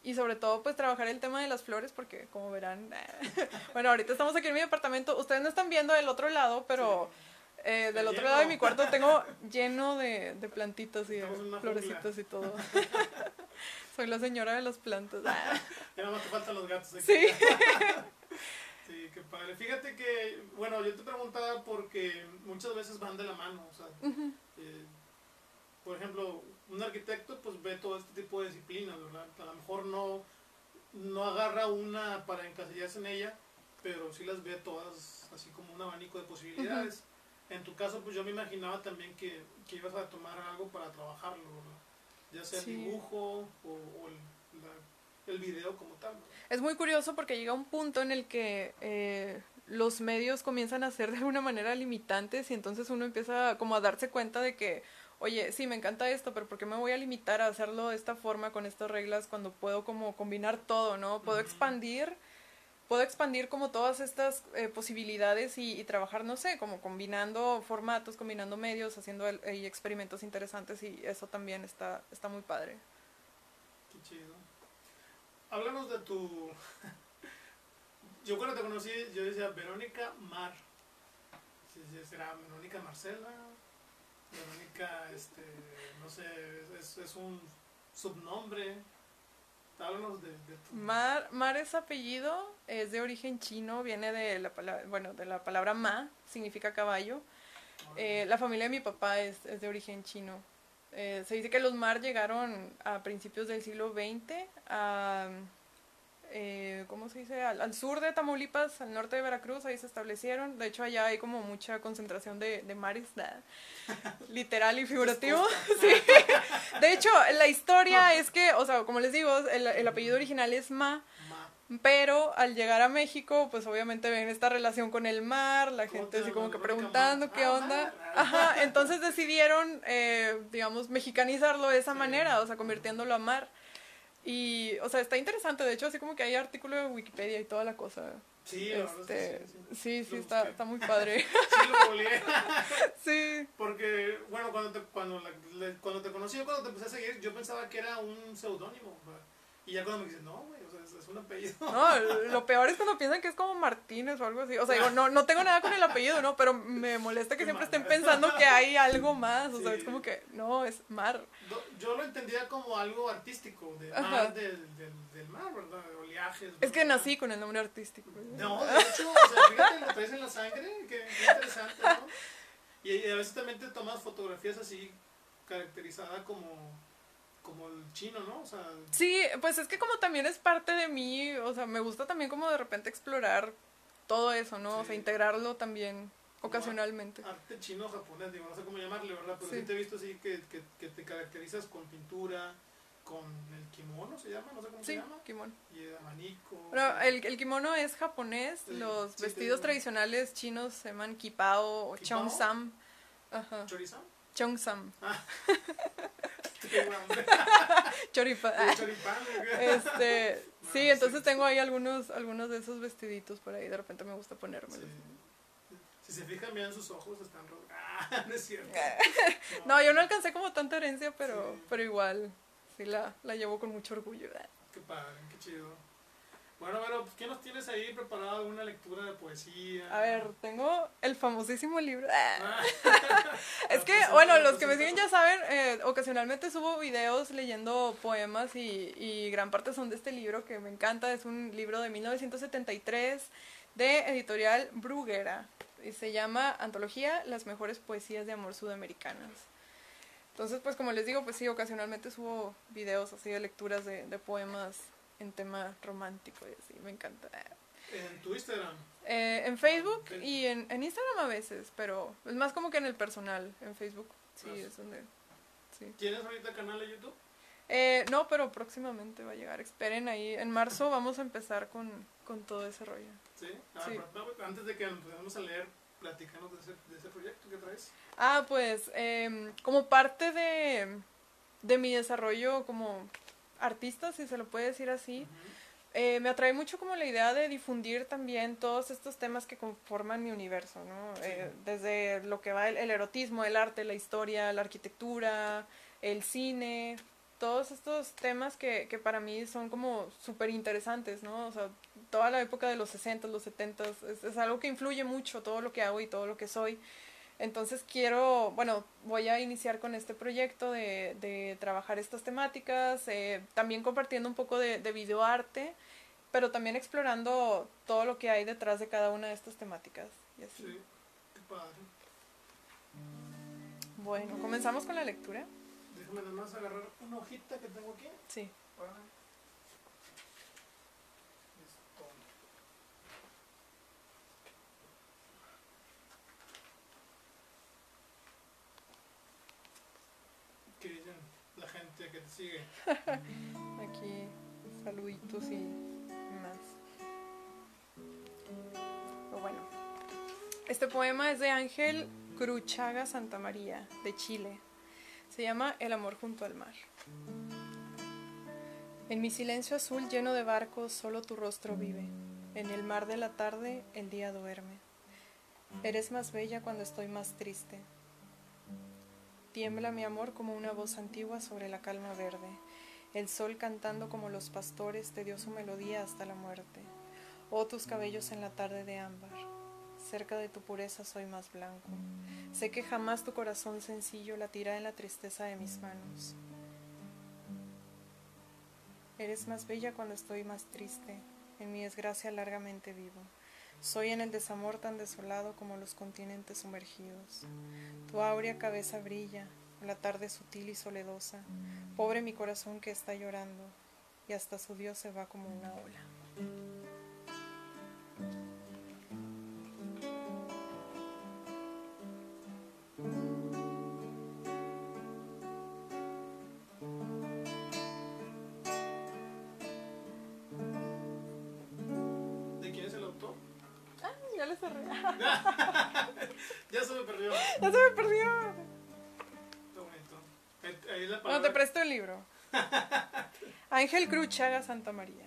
Y sobre todo, pues trabajar el tema de las flores, porque como verán, bueno, ahorita estamos aquí en mi departamento, ustedes no están viendo del otro lado, pero eh, del otro lado de mi cuarto tengo lleno de, de plantitas y de florecitas y todo. Soy la señora de las plantas.
ya no te faltan los gatos. Aquí.
Sí.
Sí, qué padre. Fíjate que, bueno, yo te preguntaba porque muchas veces van de la mano, o sea, eh, por ejemplo, un arquitecto pues ve todo este tipo de disciplinas, ¿verdad? A lo mejor no, no agarra una para encasillarse en ella, pero sí las ve todas así como un abanico de posibilidades. En tu caso, pues yo me imaginaba también que, que ibas a tomar algo para trabajarlo, ¿verdad? Ya sea el dibujo o, el, el video como tal.
Es muy curioso porque llega un punto en el que eh, los medios comienzan a ser de alguna manera limitantes y entonces uno empieza como a darse cuenta de que, oye, sí, me encanta esto, pero ¿por qué me voy a limitar a hacerlo de esta forma, con estas reglas, cuando puedo como combinar todo, ¿no? Puedo expandir puedo expandir como todas estas eh, posibilidades y, trabajar, no sé, como combinando formatos, combinando medios, haciendo experimentos interesantes y eso también está, está muy padre.
Qué chido háblanos de tu... Yo cuando te conocí, yo decía Verónica Mar. ¿Será Verónica Marcela? Verónica, este, no sé, es, es un subnombre. Háblanos de, tu...
Mar, Mar es apellido, es de origen chino, viene de la palabra, bueno, de la palabra Ma, significa caballo. Eh, la familia de mi papá es, es de origen chino. Eh, se dice que los Mar llegaron a principios del siglo XX a eh, ¿cómo se dice? Al, al sur de Tamaulipas, al norte de Veracruz, ahí se establecieron. De hecho, allá hay como mucha concentración de, de mares, literal y figurativo. sí. De hecho, la historia es que, o sea, como les digo, el, el apellido original es Ma.
Ma.
Pero al llegar a México, pues obviamente ven esta relación con el mar, la
¿Cómo
gente
te
así como que preguntando qué
Ah,
onda. Ajá, entonces decidieron, eh, digamos, mexicanizarlo de esa manera, o sea, convirtiéndolo a mar. Y, o sea, está interesante, de hecho, así como que hay artículo de Wikipedia y toda la cosa.
Sí,
Este,
sí, sí.
sí, sí,
Lo
está, está muy padre.
Sí, lo
sí,
Porque, bueno, cuando te, cuando, la- cuando te conocí, cuando te empecé a seguir, yo pensaba que era un seudónimo. Y ya cuando me dices, no, güey, o sea, es, es un apellido.
no, lo peor es cuando piensan que es como Martínez o algo así. O sea, digo, no, no tengo nada con el apellido, ¿no? Pero me molesta que
Qué
siempre estén pensando que hay algo más. O sea, es como que, no, es mar.
Yo lo entendía como algo artístico, de mar del, del, del mar, ¿verdad? De oleajes.
Es que nací con el nombre artístico.
No, de hecho, o sea, fíjate, lo traes en la sangre, qué, qué interesante, ¿no? Y, y a veces también te tomas fotografías así, caracterizada como, como el chino, ¿no? O sea,
Sí, pues es que como también es parte de mí, o sea, me gusta también como de repente explorar todo eso, ¿no? O sea,
Sí.
integrarlo también ocasionalmente.
arte chino japonés, digo, no sé cómo llamarle, ¿verdad? Pero sí,
Sí.
te he visto así que, que, que te caracterizas con pintura, con el kimono, ¿se llama? No sé cómo se
Sí,
llama.
kimono.
Y el abanico. o
Bueno,
sea,
el, el kimono es japonés,
Sí,
los
sí,
vestidos tradicionales chinos se llaman kipao o. Ajá,
¿Chorizán?
Choripa.
El choripán.
Este,
No,
sí, entonces
sí.
tengo ahí algunos, algunos de esos vestiditos por ahí, de repente me gusta ponérmelos.
Sí. Si se fijan bien sus ojos, están rojos. Ah, no es cierto.
No, yo no alcancé como tanta herencia, pero,
Sí.
pero igual, sí la, la llevo con mucho orgullo.
Qué padre, qué chido. Bueno, pero pues, ¿qué nos tienes ahí preparado? ¿Alguna lectura de poesía?
A ver, tengo el famosísimo libro.
Ah,
Es que, bueno, los que me siguen ya saben, eh, ocasionalmente subo videos leyendo poemas y, y gran parte son de este libro que me encanta. Es un libro de 1973 de editorial Bruguera y se llama Antología, las mejores poesías de amor sudamericanas. Entonces, pues como les digo, pues sí, ocasionalmente subo videos así de lecturas de, de poemas en tema romántico y así, me encanta.
en tu Instagram.
Eh, en Facebook
Ok.
y en, en Instagram a veces, pero es más como que en el personal, en Facebook, sí, es donde... Sí.
¿Tienes ahorita canal de YouTube?
Eh, no, pero próximamente va a llegar, esperen ahí, en marzo vamos a empezar con, con todo ese rollo.
Sí. Ah,
Sí.
pero, no, antes de que empecemos a leer, platícanos de ese, de ese proyecto que traes.
Ah, pues em, como parte de, de mi desarrollo como artista, si se lo puede decir así, eh, me atrae mucho como la idea de difundir también todos estos temas que conforman mi universo, ¿no?
Sí.
Eh, desde lo que va el, el erotismo, el arte, la historia, la arquitectura, el cine, todos estos temas que, que para mí son como súper interesantes, ¿no? O sea, toda la época de los 60, los 70, es, es algo que influye mucho todo lo que hago y todo lo que soy. Entonces quiero, bueno, voy a iniciar con este proyecto de, de trabajar estas temáticas, eh, también compartiendo un poco de, de videoarte, pero también explorando todo lo que hay detrás de cada una de estas temáticas. Y así.
Sí. Qué padre.
Bueno, comenzamos con la lectura.
Déjame nada más agarrar una hojita que tengo aquí.
Sí.
para- Listo. ¿Qué dicen
Aquí saluditos y más. Pero bueno, este poema es de Ángel Cruchaga Santa María, de Chile. Se llama El amor junto al mar. En mi silencio azul lleno de barcos, solo tu rostro vive. En el mar de la tarde, el día duerme. Eres más bella cuando estoy más triste. Tiembla mi amor como una voz antigua sobre la calma verde. El sol cantando como los pastores te dio su melodía hasta la muerte. Oh tus cabellos en la tarde de ámbar. Cerca de tu pureza soy más blanco. Sé que jamás tu corazón sencillo latirá en la tristeza de mis manos. Eres más bella cuando estoy más triste. En mi desgracia largamente vivo. Soy en el desamor tan desolado como los continentes sumergidos. Tu áurea cabeza brilla, la tarde sutil y soledosa. Pobre mi corazón que está llorando, y hasta su Dios se va como una ola. Ángel Cruz Chaga Santa María.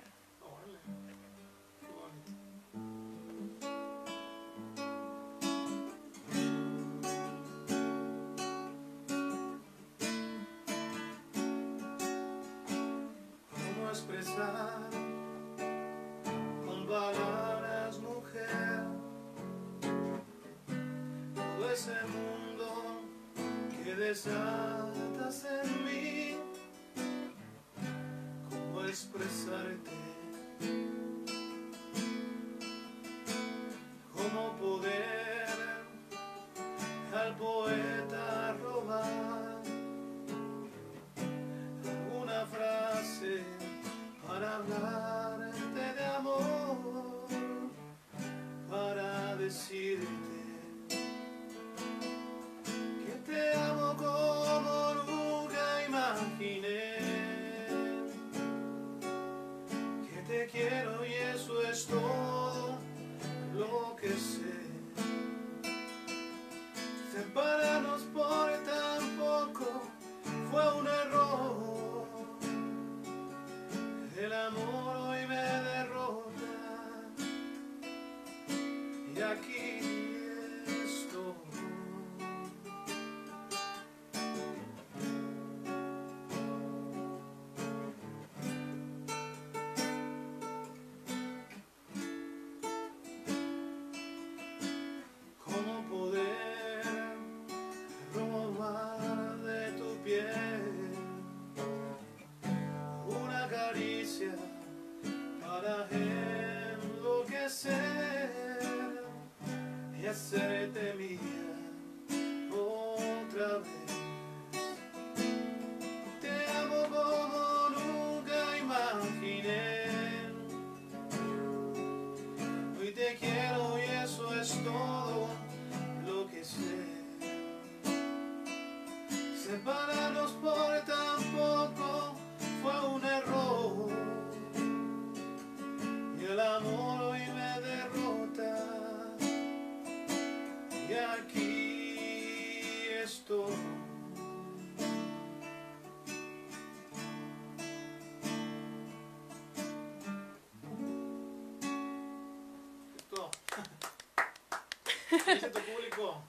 ¿Qué dice tu público?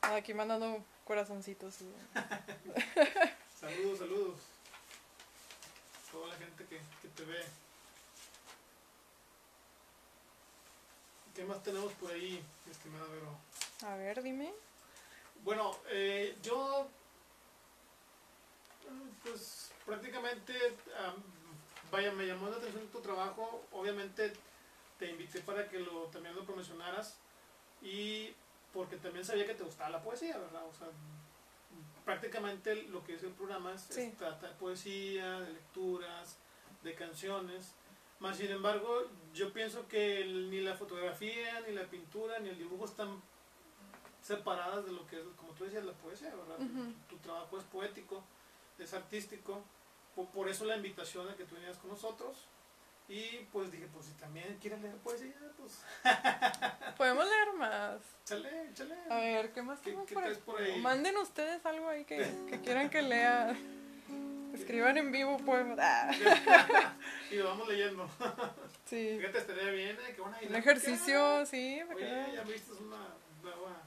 Aquí mandando corazoncitos.
Saludos, saludos. Toda la gente que, que te ve. ¿Qué más tenemos por ahí, estimada Vero?
A ver, dime.
Bueno, eh, yo, pues prácticamente, am, vaya, me llamó la atención tu trabajo. Obviamente te invité para que lo, también lo promocionaras y porque también sabía que te gustaba la poesía, ¿verdad? O sea, prácticamente lo que es el programa es,
Sí.
es trata de poesía, de lecturas, de canciones. Más sin embargo, yo pienso que el- ni la fotografía, ni la pintura, ni el dibujo están separadas de lo que es, como tú decías, la poesía, ¿verdad? Tu, tu trabajo es poético, es artístico, por, por eso la invitación a que tú vinieras con nosotros. Y pues dije, pues si también quieres leer poesía, pues
Podemos leer más.
échale, échale.
A ver, ¿qué más
¿Qué-
tenemos
qué
por, aquí?
por ahí?
Manden ustedes algo ahí que, que quieran que lea. Escriban en vivo poemas. Ah,
Y lo vamos leyendo.
sí.
Fíjate, estaría bien, ¿eh? Qué buena
Un
dinámica.
ejercicio, sí.
Oye, ya viste, es una nueva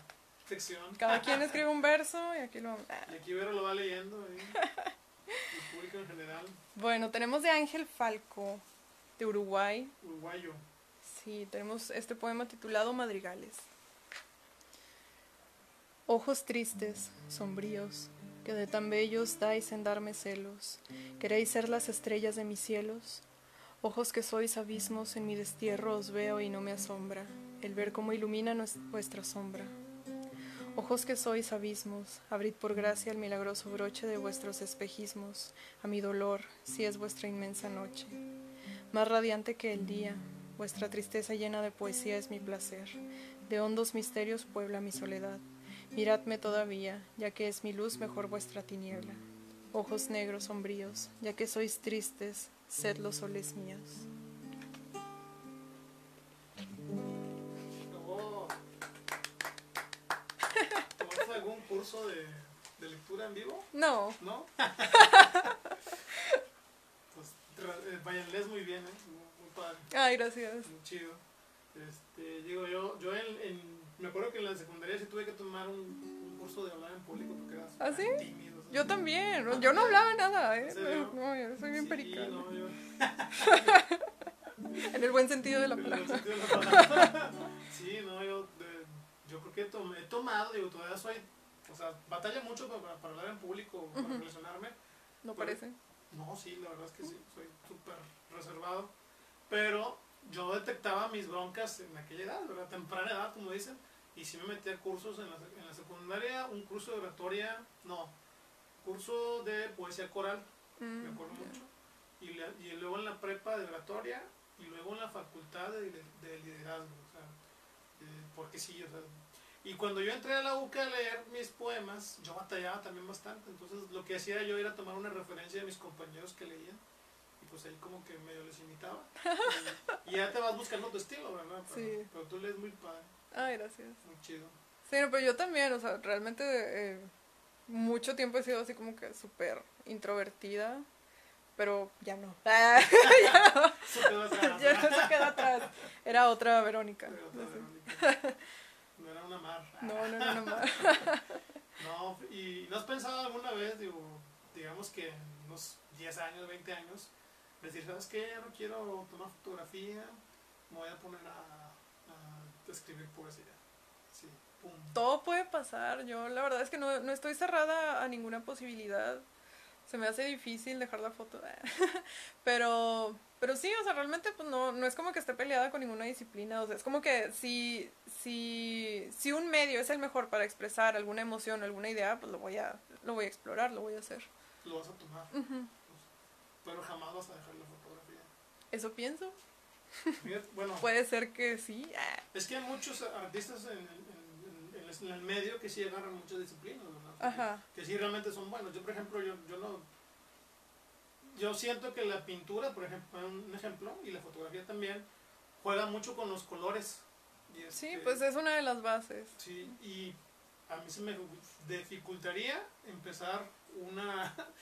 sección.
Cada quien escribe un verso y aquí lo... ah.
Y aquí Vero lo va leyendo, ¿eh? El público en general,
Bueno, tenemos de Ángel Falco, de Uruguay.
uruguayo.
Sí, tenemos este poema titulado Madrigales. Ojos tristes, sombríos, que de tan bellos dais en darme celos, queréis ser las estrellas de mis cielos. Ojos que sois abismos, en mi destierro os veo y no me asombra, el ver cómo ilumina vuestra sombra. Ojos que sois abismos, abrid por gracia el milagroso broche de vuestros espejismos, a mi dolor, si es vuestra inmensa noche. Más radiante que el día. Vuestra tristeza llena de poesía es mi placer. De hondos misterios puebla mi soledad. Miradme todavía, ya que es mi luz mejor vuestra tiniebla. Ojos negros sombríos, ya que sois tristes, sed los soles míos.
¿Tomaste algún curso de, de lectura en vivo?
No,
¿No? eh, vayan, lees muy bien, ¿eh? Muy, padre,
ay, gracias.
muy chido. Este, digo, yo, yo en, en- me acuerdo que en la secundaria sí tuve que tomar un, un curso de hablar en público porque era
¿Ah, sí?
tímido. sea,
Yo también, yo no hablaba nada, ¿eh? No, yo soy bien
sí,
perica.
no, yo-
En el buen sentido de la palabra.
sí, no, yo, yo creo que he, tom- he tomado, digo, todavía soy, o sea, batalla mucho para, para- hablar en público, para
Ujú.
relacionarme.
No parece.
No, sí, la verdad es que sí, soy súper reservado. Pero yo detectaba mis broncas en aquella edad, ¿verdad? Temprana edad, como dicen. Y sí me metí a cursos en la, en la secundaria, un curso de oratoria, no, curso de poesía coral,
Mm,
me acuerdo
ya.
mucho. Y, luego en la prepa de oratoria y luego en la facultad de liderazgo. O sea, eh, porque sí, o sea. Y cuando yo entré a la UCA a leer mis poemas, yo batallaba también bastante. Entonces lo que hacía yo era tomar una referencia de mis compañeros que leían. Y pues ahí como que medio les imitaba. Y, y ya te vas buscando tu estilo, ¿verdad? Pero,
Sí.
pero tú lees muy padre,
Ay, gracias.
muy chido.
Sí, no, pero yo también, o sea, realmente eh, mucho tiempo he sido así como que súper introvertida, pero ya no. Ah,
Eso quedó atrás,
ya no se queda atrás. Era otra Verónica.
Pero otra
No.
Verónica. No era una mar.
no, no, no, no más.
No, y ¿no has pensado alguna vez, digo, digamos que en unos 10 años, 20 años, decir, ¿sabes qué? Ya no quiero tomar fotografía, me voy a poner a, a escribir poesía. Sí, pum.
Todo puede pasar. Yo la verdad es que no, no estoy cerrada a ninguna posibilidad. Se me hace difícil dejar la foto. Pero, pero sí, o sea, realmente pues no, no es como que esté peleada con ninguna disciplina. O sea, es como que si, si, si un medio es el mejor para expresar alguna emoción, alguna idea, pues lo voy a, lo voy a explorar, lo voy a hacer.
Lo vas a tomar,
Ujú.
pero jamás vas a dejar la fotografía.
Eso pienso.
Bueno,
Puede ser que sí.
Es que hay muchos artistas en, el- en- en en el medio que sí agarran muchas disciplinas, ¿verdad?
Ajá.
que sí realmente son buenos. Yo, por ejemplo, yo, yo no... Yo siento que la pintura, por ejemplo, un ejemplo, y la fotografía también, juega mucho con los colores. Y
Sí, pues es una de las bases.
Sí, y a mí se me dificultaría empezar una...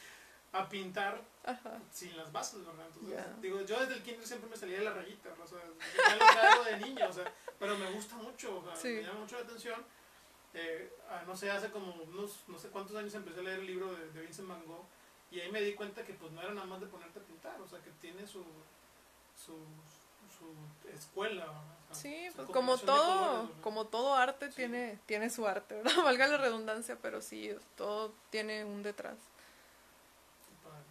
a pintar
Ajá.
sin las bases, ¿verdad? Entonces, digo, yo desde el kinder siempre me salía de la rayita, o sea, ya lo traigo de niño, o sea, pero me gusta mucho, o sea,
Sí.
me llama mucho la atención. Eh, ah, no sé, hace como unos, no sé cuántos años empecé a leer el libro de, de Vincent Van Gogh y ahí me di cuenta que pues no era nada más de ponerte a pintar, o sea, que tiene su, su, su escuela, ¿verdad? O sea,
Sí, pues como todo, como todo arte
Sí.
tiene, tiene su arte, ¿verdad? Valga la redundancia, pero sí, todo tiene un detrás.
Qué padre.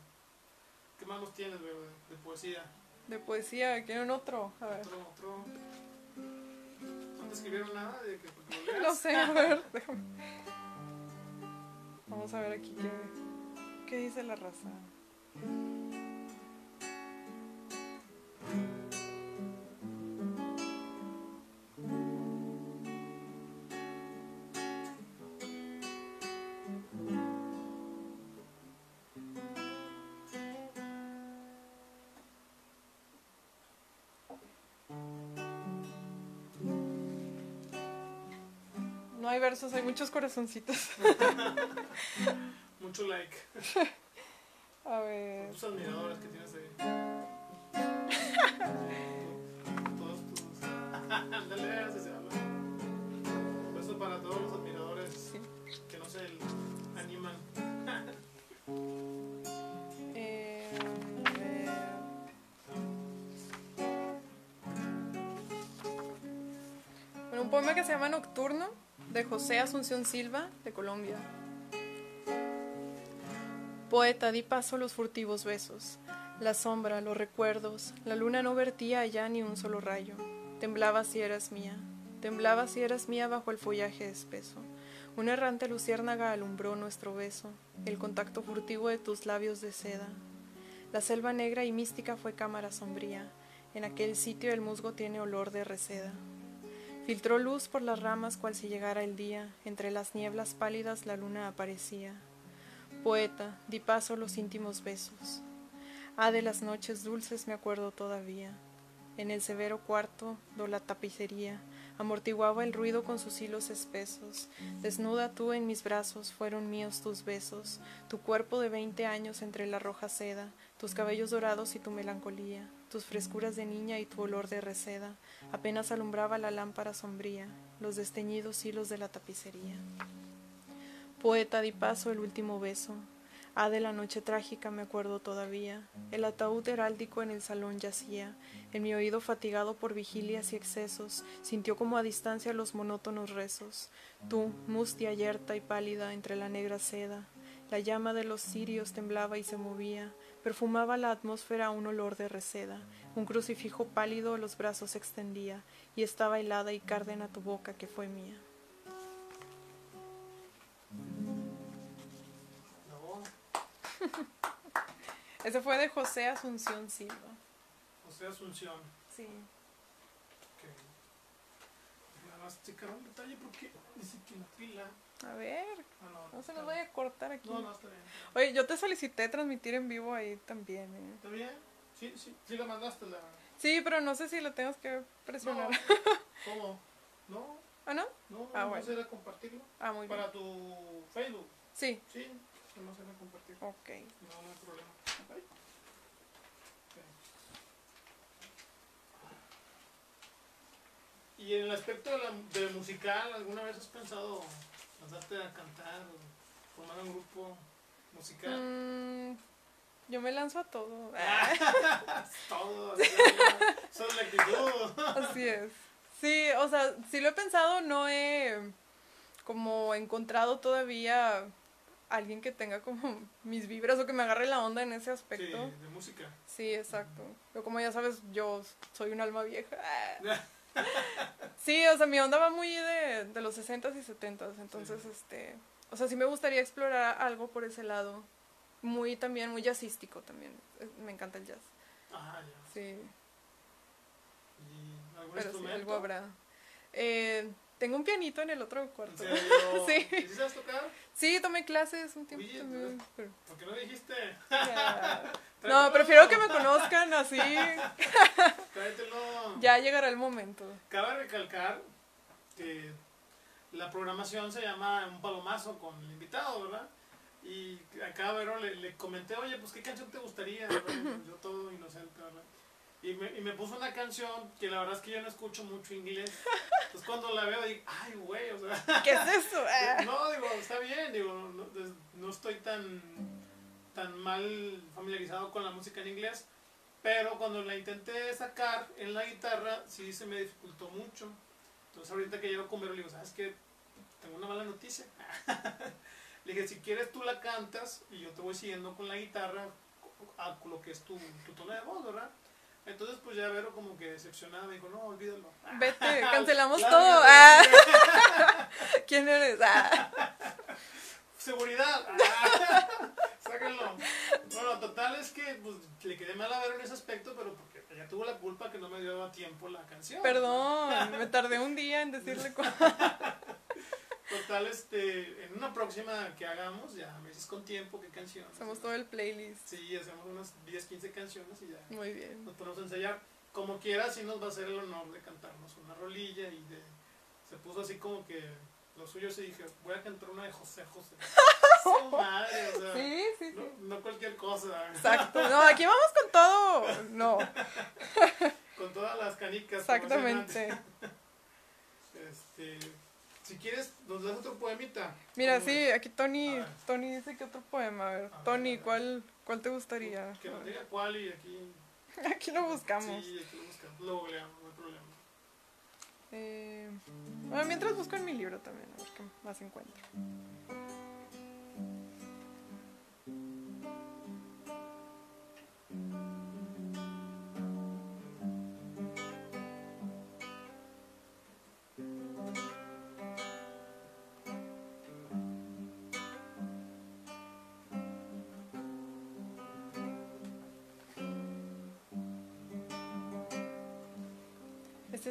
¿Qué más nos tienes, güey, de, poesía?
De poesía, ¿quieren otro? A ver.
Otro, otro... ¿No te escribieron nada de que lo
No sé, a ver, déjame. Vamos a ver aquí qué, qué dice la raza. No hay versos, hay muchos corazoncitos.
Mucho like.
A ver.
Tus admiradores que tienes ahí. todos tus. Ándale, así se habla. Un beso para todos los admiradores
Sí.
que no se animan.
Eh. Bueno, un poema que se llama Nocturno, de José Asunción Silva, de Colombia. Poeta, di paso a los furtivos besos. La sombra, los recuerdos, la luna no vertía allá ni un solo rayo. Temblaba si eras mía, temblaba si eras mía bajo el follaje espeso. Una errante luciérnaga alumbró nuestro beso, el contacto furtivo de tus labios de seda. La selva negra y mística fue cámara sombría. En aquel sitio el musgo tiene olor de reseda. Filtró luz por las ramas cual si llegara el día, entre las nieblas pálidas la luna aparecía. Poeta, di paso los íntimos besos. Ah, de las noches dulces me acuerdo todavía. En el severo cuarto, do la tapicería, amortiguaba el ruido con sus hilos espesos. Desnuda tú en mis brazos, fueron míos tus besos, tu cuerpo de veinte años entre la roja seda, tus cabellos dorados y tu melancolía, tus frescuras de niña y tu olor de reseda, apenas alumbraba la lámpara sombría, los desteñidos hilos de la tapicería. Poeta, di paso el último beso, Ah, de la noche trágica me acuerdo todavía. El ataúd heráldico en el salón yacía. En mi oído fatigado por vigilias y excesos, sintió como a distancia los monótonos rezos. Tú, mustia, yerta y pálida entre la negra seda. La llama de los cirios temblaba y se movía. Perfumaba la atmósfera un olor de reseda. Un crucifijo pálido los brazos extendía. Y estaba helada y cárdena tu boca que fue mía. Ese fue de José Asunción Silva.
José Asunción.
Sí.
Ok. Nada más checar un detalle porque dice que la pila.
A ver,
Ah, no,
no se nos vaya a cortar aquí.
No, no, está bien.
Oye, yo te solicité transmitir en vivo ahí también. ¿eh?
¿Está bien? Sí, sí, sí la mandaste la.
Sí, pero no sé si lo tengas que presionar.
No. ¿Cómo? No,
¿Ah, no?
no,
Ah,
no
bueno.
compartirlo.
Ah, muy bien.
Para tu Facebook.
Sí,
Sí, no se
ok.
No, no hay problema. Ay. Ok. Y en el aspecto de la, musical, ¿alguna vez has pensado lanzarte a cantar o formar un grupo musical?
Mm, yo me lanzo a todo.
Todo, esa es la actitud.
Así es. Sí, o sea, sí lo he pensado, no he como encontrado todavía alguien que tenga como mis vibras o que me agarre la onda en ese
Sí,
aspecto.
de música.
Sí, exacto. Pero como ya sabes, yo soy un alma vieja. Sí, o sea, mi onda va muy de, de los 60s y 70s, entonces,
Sí.
este, o sea, sí me gustaría explorar algo por ese lado. Muy también, muy jazzístico también. Me encanta el jazz.
Ah, ya.
Sí,
¿Y algún
pero sí, algo habrá. Eh, tengo un pianito en el otro
¿En
cuarto.
serio?
Sí.
¿Y sí sabes tocar?
Sí, tomé clases un tiempo
Oye,
también. pero
¿Por qué no dijiste?
ya. No, prefiero que me conozcan así.
Tráetelo.
Ya llegará el momento.
Cabe recalcar que la programación se llama Un Palomazo con el invitado, ¿verdad? Y acá Vero le, le comenté, oye, pues qué canción te gustaría, ¿verdad? Yo todo inocente, ¿verdad? Y me, y me puso una canción que la verdad es que yo no escucho mucho inglés. Entonces cuando la veo digo, ay, güey, o sea,
¿Qué es eso? Ah.
no, digo, está bien, digo, no, no estoy tan, tan mal familiarizado con la música en inglés, pero cuando la intenté sacar en la guitarra, sí se me dificultó mucho. Entonces ahorita que llego con Vero, le digo, ¿sabes qué? Tengo una mala noticia. le dije, si quieres tú la cantas y yo te voy siguiendo con la guitarra a lo que es tu, tu tono de voz, ¿verdad? Entonces pues ya Vero como que decepcionada me dijo, no, olvídalo.
Vete, cancelamos
Claro,
todo. Ah. ¿Quién eres? Ah.
Seguridad. Ah, Sáquenlo. Bueno, total es que pues, le quedé mal a ver en ese aspecto, pero porque ella tuvo la culpa que no me dio a tiempo la canción.
Perdón, me tardé un día en decirle cuál.
Total, este, en una próxima que hagamos, ya me dices con tiempo qué canción.
Hacemos todo el playlist.
Sí, hacemos unas 10, 15 canciones y ya
Muy bien.
nos ponemos a ensayar. Como quiera, sí nos va a hacer el honor de cantarnos una rolilla y de... Se puso así como que lo suyo se dije, voy a cantar una de José José. Su madre, o sea,
Sí, sí, sí.
no, no cualquier cosa.
Exacto. No, aquí vamos con todo. No,
Con todas las canicas.
exactamente.
Este, si quieres, nos das otro poemita.
Mira,
¿Cómo
sí,
ves?
aquí Tony. Tony dice que otro poema. A ver,
A
Tony,
ver.
¿cuál, ¿cuál te gustaría?
Que nos diga cuál y aquí.
Aquí lo buscamos.
Sí, aquí lo buscamos. Lo googleamos, no hay problema.
Eh, bueno, mientras busco en mi libro también, a ver qué más encuentro.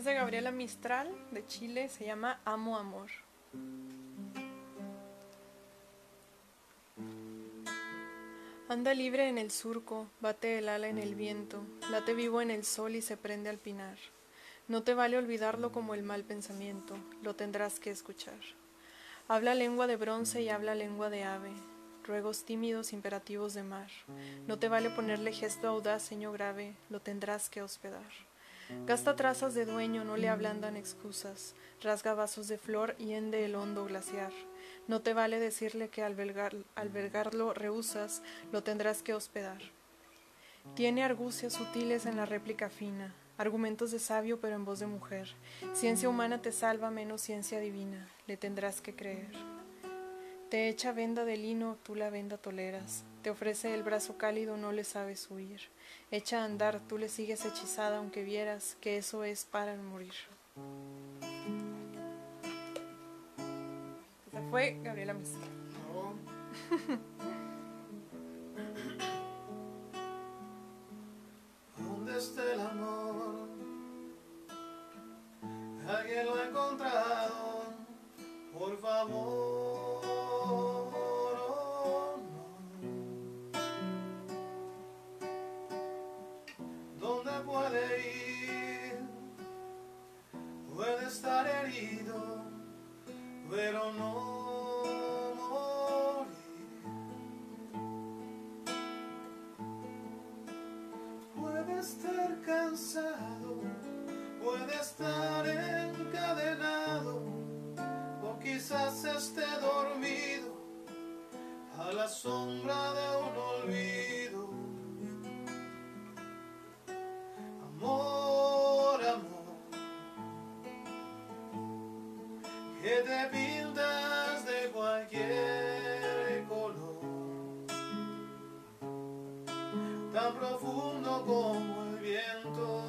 De Gabriela Mistral, de Chile, se llama Amo Amor. Anda libre en el surco, bate el ala en el viento, late vivo en el sol y se prende al pinar. No te vale olvidarlo como el mal pensamiento, lo tendrás que escuchar. Habla lengua de bronce y habla lengua de ave, ruegos tímidos, imperativos de mar. No te vale ponerle gesto audaz, seño grave, lo tendrás que hospedar. Gasta trazas de dueño, no le ablandan excusas, rasga vasos de flor y hende el hondo glaciar. No te vale decirle que albergar, albergarlo rehusas, lo tendrás que hospedar. Tiene argucias sutiles en la réplica fina, argumentos de sabio pero en voz de mujer. Ciencia humana te salva menos ciencia divina, le tendrás que creer. Te echa venda de lino, tú la venda toleras. Te ofrece el brazo cálido, no le sabes huir. Echa a andar, tú le sigues hechizada, aunque vieras que eso es para morir. Esa fue Gabriela Mistral.
¿Dónde está el amor? Alguien lo ha encontrado, por favor. Pero no morir. Puede estar cansado, puede estar encadenado, o quizás esté dormido a la sombra de un olvido. Amor, que te pintas de cualquier color tan profundo como el viento,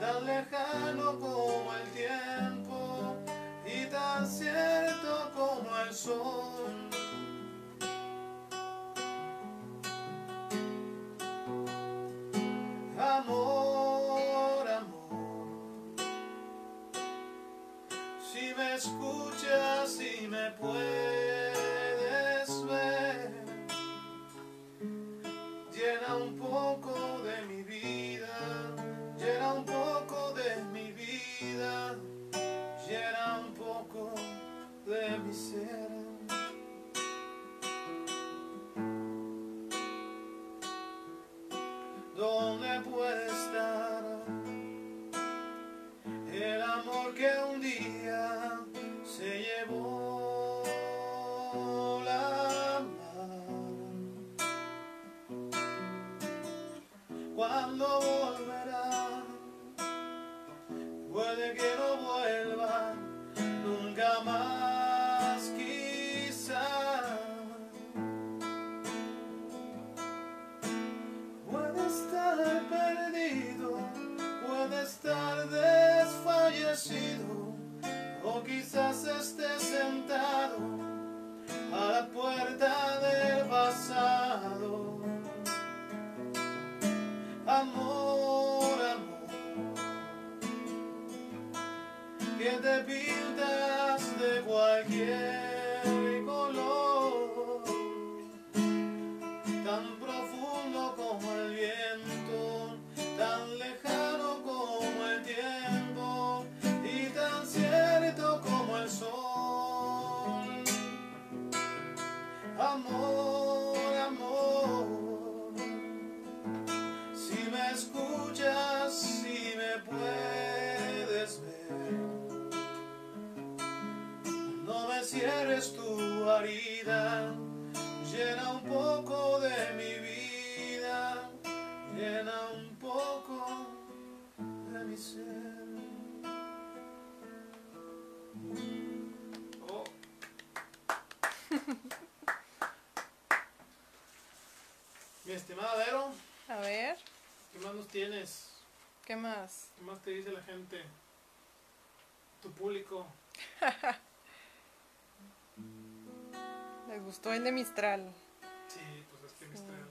tan lejano como el tiempo y tan cierto como el sol. Si
gustó el de Mistral.
Sí, pues es que Mistral.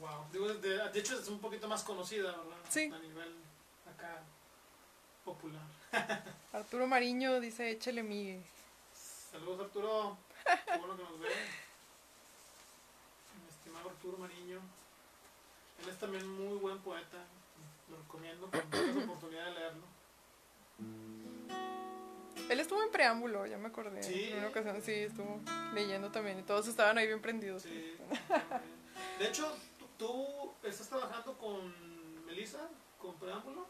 Wow. Digo, de, de hecho es un poquito más conocida, ¿verdad?
Sí.
A nivel acá popular.
Arturo Mariño dice, échele mi...
Saludos Arturo, qué bueno que nos ve. Mi estimado Arturo Mariño. Él es también muy buen poeta. Lo recomiendo cuando tengas oportunidad de leerlo.
Estuvo en preámbulo, ya me acordé.
Sí.
En una ocasión sí, estuvo leyendo también. Y todos estaban ahí bien prendidos.
Sí. De hecho, tú, estás trabajando con Melissa, con Preámbulo.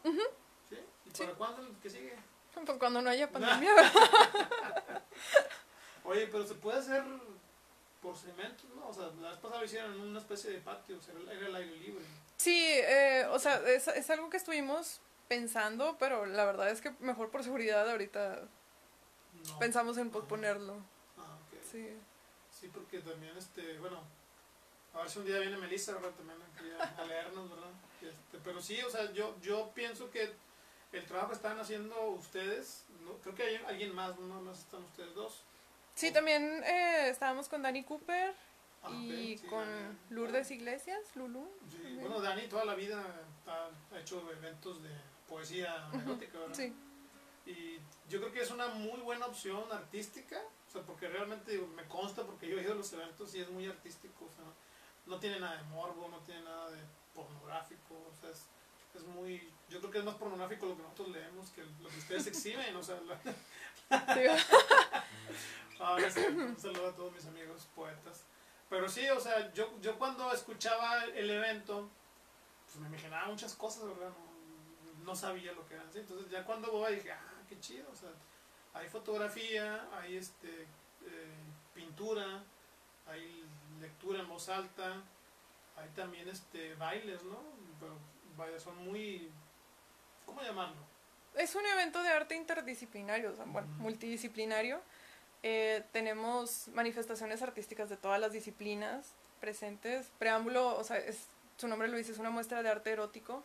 ¿Sí? ¿Y
Sí.
para cuándo? ¿Qué sigue?
Pues cuando no haya pandemia.
Oye, pero se puede hacer por segmentos, ¿no? O sea, la vez pasada lo hicieron en una especie de patio, o sea, era el aire libre.
Sí, eh, o sea, es, es algo que estuvimos pensando, pero la verdad es que mejor por seguridad ahorita
No.
pensamos en posponerlo.
Ah, ok.
Sí.
Sí, porque también, este, bueno, a ver si un día viene Melissa, ¿verdad? También aquí a, leernos, ¿verdad? Y Este, pero sí, o sea, yo, yo pienso que el trabajo que están haciendo ustedes, no, creo que hay alguien más, no más están ustedes dos.
Sí, también eh, estábamos con Dani Cooper
Ah,
y
ok, sí,
con
Dani.
Lourdes Iglesias, Lulu.
Sí,
también.
bueno, Dani toda la vida ha, ha hecho eventos de poesía erótica, ¿verdad?
Sí,
Y yo creo que es una muy buena opción artística, o sea, porque realmente digo, me consta, porque yo he ido a los eventos y es muy artístico, o sea, no tiene nada de morbo, no tiene nada de pornográfico, o sea, es, es muy, yo creo que es más pornográfico lo que nosotros leemos que lo que ustedes exhiben, o sea, la, ahora sí, un saludo a todos mis amigos poetas. Pero sí, o sea, yo, yo cuando escuchaba el evento, pues me imaginaba muchas cosas, ¿verdad? No, no sabía lo que eran, ¿sí? Entonces ya cuando voy dije, ah, qué chido, o sea, hay fotografía, hay este, eh, pintura, hay lectura en voz alta, hay también este bailes, ¿no? Pero vaya, son muy, ¿cómo llamarlo?
Es un evento de arte interdisciplinario, o sea, bueno, multidisciplinario. Eh, tenemos manifestaciones artísticas de todas las disciplinas presentes. Preámbulo, o sea, es, su nombre lo dice, es una muestra de arte erótico.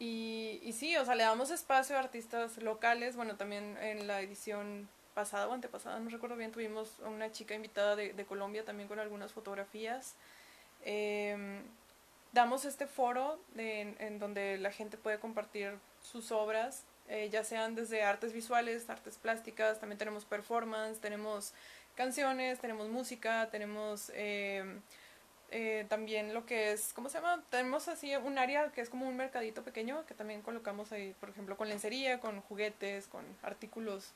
Y, y sí, o sea, le damos espacio a artistas locales. Bueno, también en la edición pasada o antepasada, no recuerdo bien, tuvimos una chica invitada de, Colombia también con algunas fotografías. Em, damos este foro en, donde la gente puede compartir sus obras, eh, ya sean desde artes visuales, artes plásticas, también tenemos performance, tenemos canciones, tenemos música, tenemos em, eh, también lo que es, ¿cómo se llama? Tenemos así un área que es como un mercadito pequeño que también colocamos ahí, por ejemplo, con lencería, con juguetes, con artículos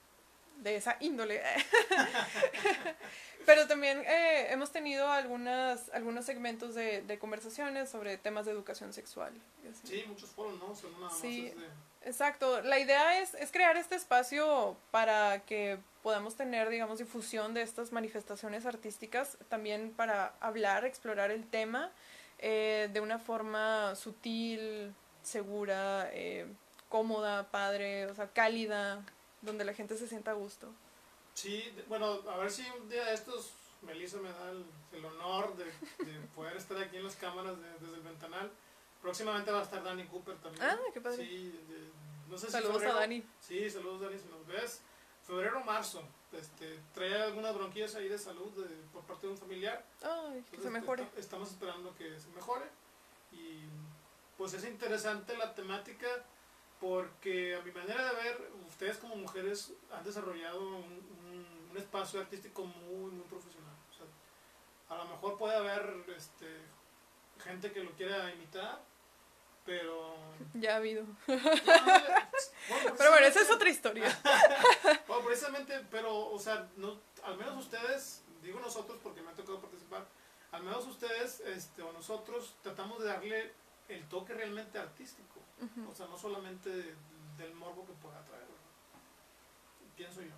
de esa índole. Pero también eh, hemos tenido algunas, algunos segmentos de, de conversaciones sobre temas de educación sexual.
Sí, muchos foros, ¿no? Son nada más
Sí.
de-
Exacto. La idea es, es crear este espacio para que podamos tener, digamos, difusión de estas manifestaciones artísticas, también para hablar, explorar el tema eh, de una forma sutil, segura, eh, cómoda, padre, o sea, cálida, donde la gente se sienta a gusto.
Sí, bueno, a ver si un día de estos Melissa me da el, el honor de, de poder estar aquí en las cámaras de- desde el ventanal. Próximamente va a estar Dani Cooper también.
Ah, qué padre.
Sí, de- no sé si
Saludos a
febrero-
Dani.
Sí, saludos Dani, si nos ves. Febrero o marzo. Este, trae algunas bronquillas ahí de salud por parte de un familiar.
Ay, que se
Entonces,
mejore.
est- Estamos esperando que se mejore. Y pues es interesante la temática porque a mi manera de ver, ustedes como mujeres han desarrollado un, un- un espacio artístico muy, muy profesional. O sea, a lo mejor puede haber este, gente que lo quiera imitar, pero...
Ya ha habido.
Bueno,
Pero bueno, esa es otra historia.
bueno, precisamente, pero, o sea, no, al menos ustedes, digo nosotros porque me ha tocado participar, al menos ustedes este, o nosotros tratamos de darle el toque realmente artístico, o sea, no solamente de- del morbo que pueda traer, pienso yo.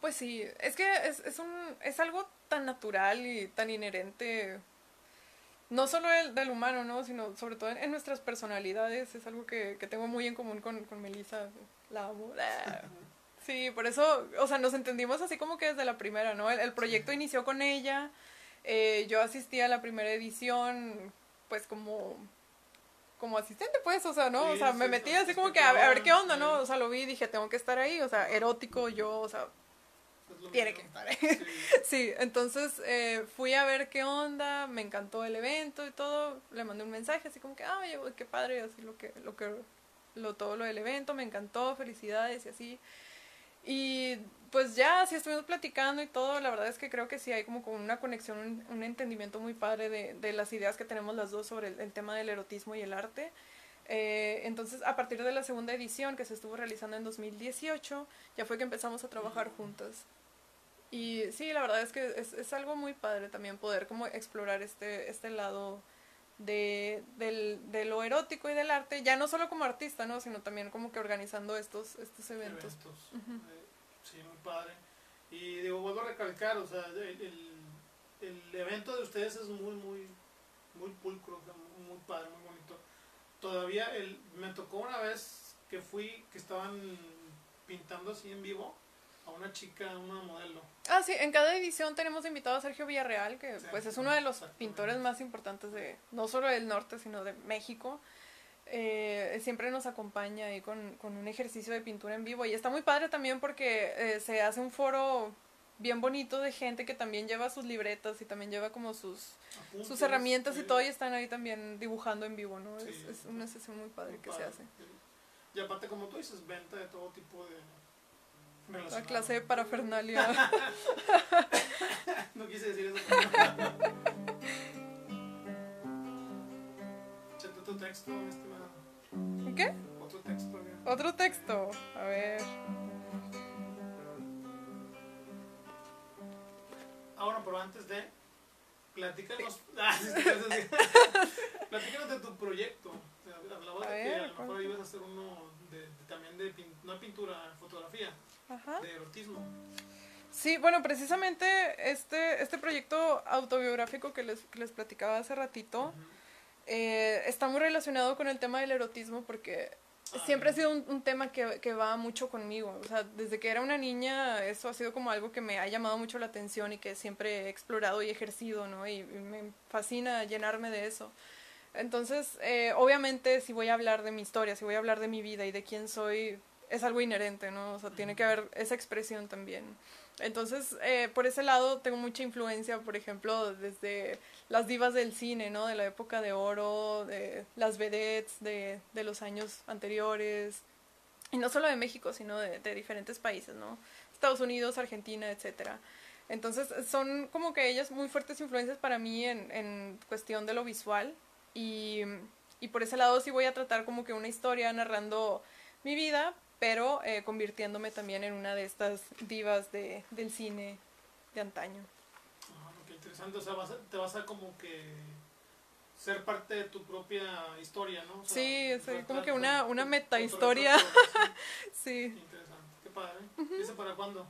Pues sí, es que es, es, un, es algo tan natural y tan inherente, no solo del, del humano, ¿no? sino sobre todo en, en nuestras personalidades. Es algo que, que tengo muy en común con, con Melissa. La amo. Sí, por eso, o sea, nos entendimos así como que desde la primera, ¿no? El, el proyecto inició con ella, eh, yo asistí a la primera edición, pues como como asistente, pues, o sea, ¿no?
Sí,
o sea, me metí así como que a, ver- a ver qué onda, ¿no? O sea, lo vi y dije, tengo que estar ahí, o sea, erótico, yo, o sea, tiene que estar ahí.
sí.
Sí, entonces eh, fui a ver qué onda, me encantó el evento y todo, le mandé un mensaje así como que, ah, oye, qué padre, así lo que, lo que lo, todo lo del evento, me encantó, felicidades y así. Y pues ya, sí estuvimos platicando y todo, la verdad es que creo que sí hay como, como una conexión, un, un entendimiento muy padre de, de, las ideas que tenemos las dos sobre el, el tema del erotismo y el arte. Eh, entonces, a partir de la segunda edición que se estuvo realizando en 2018, ya fue que empezamos a trabajar juntas. Y sí, la verdad es que es, es algo muy padre también poder como explorar este, este lado de, del, de lo erótico y del arte, ya no solo como artista, ¿no? Sino también como que organizando estos, estos eventos.
eventos. Uh -huh. Sí, muy padre. Y digo, vuelvo a recalcar, o sea, el, el, el, evento de ustedes es muy, muy, muy pulcro, sea, muy padre, muy bonito. Todavía el, me tocó una vez que fui, que estaban pintando así en vivo a una chica, una modelo.
Ah, sí, en cada edición tenemos invitado a Sergio Villarreal, que sí, pues es uno de los pintores más importantes de, no solo del norte, sino de México. Eh, siempre nos acompaña ahí con, con, un ejercicio de pintura en vivo y está muy padre también porque eh, se hace un foro bien bonito de gente que también lleva sus libretas y también lleva como sus, Apuntes, sus herramientas y todo y están ahí también dibujando en vivo, ¿no? Sí, es, es, una sesión muy padre muy que padre, se hace.
Y aparte, como tú dices, venta de todo tipo de
la clase de parafernalia.
no quise decir eso. Platícanos. platícanos de tu proyecto. Hablabas de que a lo mejor ibas a hacer uno de, de, también de pin, no pintura, fotografía.
Ajá.
de erotismo.
Sí, bueno, precisamente este, este proyecto autobiográfico que les, que les platicaba hace ratito uh -huh. eh, está muy relacionado con el tema del erotismo porque ah, siempre ha sido un, un tema que, que, va mucho conmigo. O sea, desde que era una niña eso ha sido como algo que me ha llamado mucho la atención y que siempre he explorado y ejercido, ¿no? Y, y me fascina llenarme de eso. Entonces, eh, obviamente, si voy a hablar de mi historia, si voy a hablar de mi vida y de quién soy, es algo inherente, ¿no? O sea, tiene que haber esa expresión también. Entonces, eh, por ese lado tengo mucha influencia, por ejemplo, desde las divas del cine, ¿no? De la época de oro, de las vedettes de, de los años anteriores. Y no solo de México, sino de, diferentes países, ¿no? Estados Unidos, Argentina, etcétera. Entonces, son como que ellas muy fuertes influencias para mí en, en cuestión de lo visual. Y, y por ese lado sí voy a tratar como que una historia narrando mi vida, pero eh, convirtiéndome también en una de estas divas de, del cine de antaño.
Interesante, o sea, vas a, te vas a como que ser parte de tu propia historia, ¿no? O sea,
sí, soy como que una, una meta historia.
sí. Interesante, qué padre. Uh -huh. ¿Y eso para cuándo?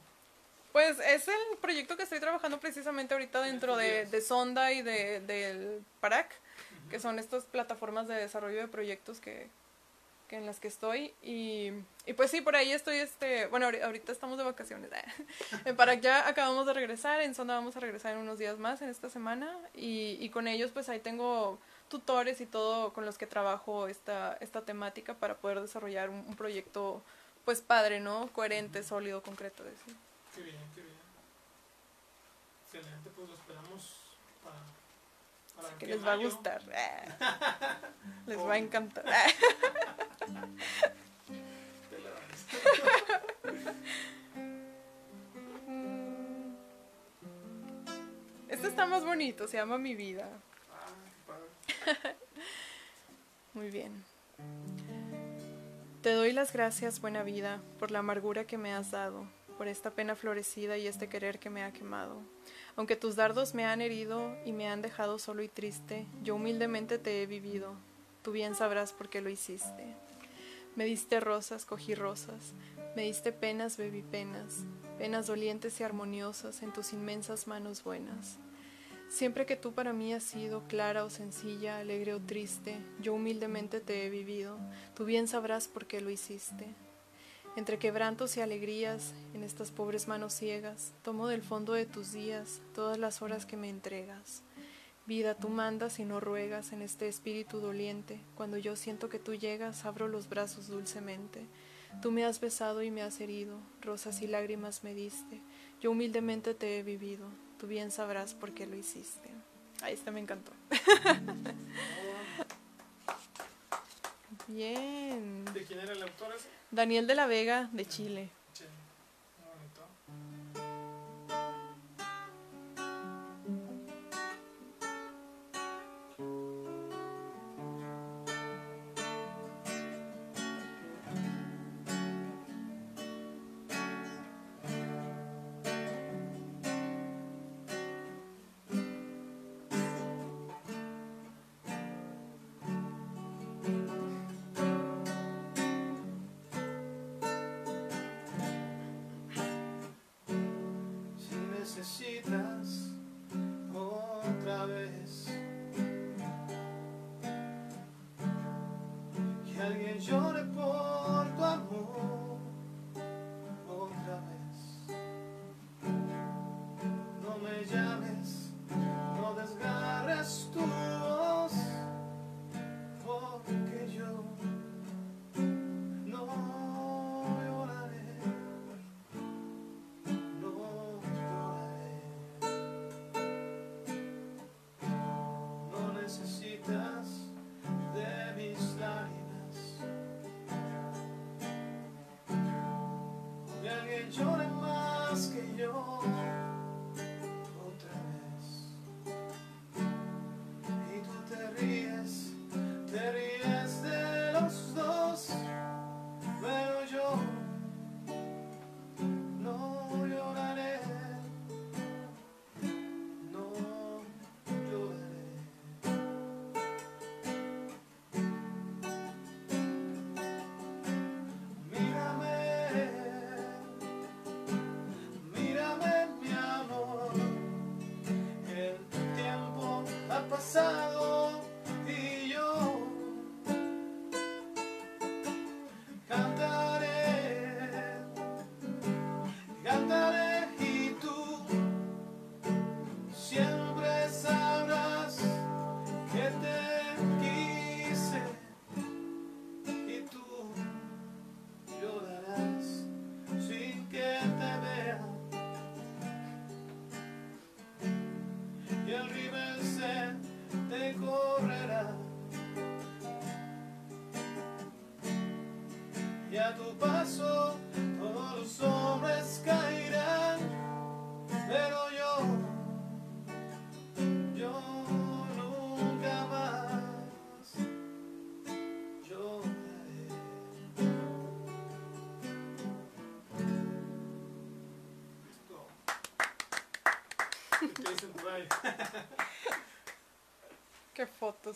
Pues es el proyecto que estoy trabajando precisamente ahorita dentro de, de Sonda y de, del PARAC, uh -huh. que son estas plataformas de desarrollo de proyectos que, que en las que estoy y, y, pues sí, por ahí estoy, este, bueno, ahorita estamos de vacaciones, en Parac ya acabamos de regresar, en Sonda vamos a regresar en unos días más, en esta semana, y, y con ellos pues ahí tengo tutores y todo con los que trabajo esta, esta temática para poder desarrollar un, un proyecto pues padre, ¿no? Coherente, sólido, concreto.
Qué bien, qué bien. Excelente, pues lo esperamos para
que les va a gustar. les va a encantar. Este está más bonito, se llama Mi Vida. Muy bien. Te doy las gracias, buena vida, por la amargura que me has dado, por esta pena florecida y este querer que me ha quemado. Aunque tus dardos me han herido y me han dejado solo y triste, yo humildemente te he vivido. Tú bien sabrás por qué lo hiciste. Me diste rosas, cogí rosas. Me diste penas, bebí penas. Penas dolientes y armoniosas en tus inmensas manos buenas. Siempre que tú para mí has sido clara o sencilla, alegre o triste, yo humildemente te he vivido. Tú bien sabrás por qué lo hiciste. Entre quebrantos y alegrías, en estas pobres manos ciegas, tomo del fondo de tus días todas las horas que me entregas. Vida, tú mandas y no ruegas en este espíritu doliente. Cuando yo siento que tú llegas, abro los brazos dulcemente. Tú me has besado y me has herido, rosas y lágrimas me diste. Yo humildemente te he vivido, tú bien sabrás por qué lo hiciste. Ahí está, me encantó.
Bien.
¿De quién era el autor ese?
Daniel de la Vega, de Chile.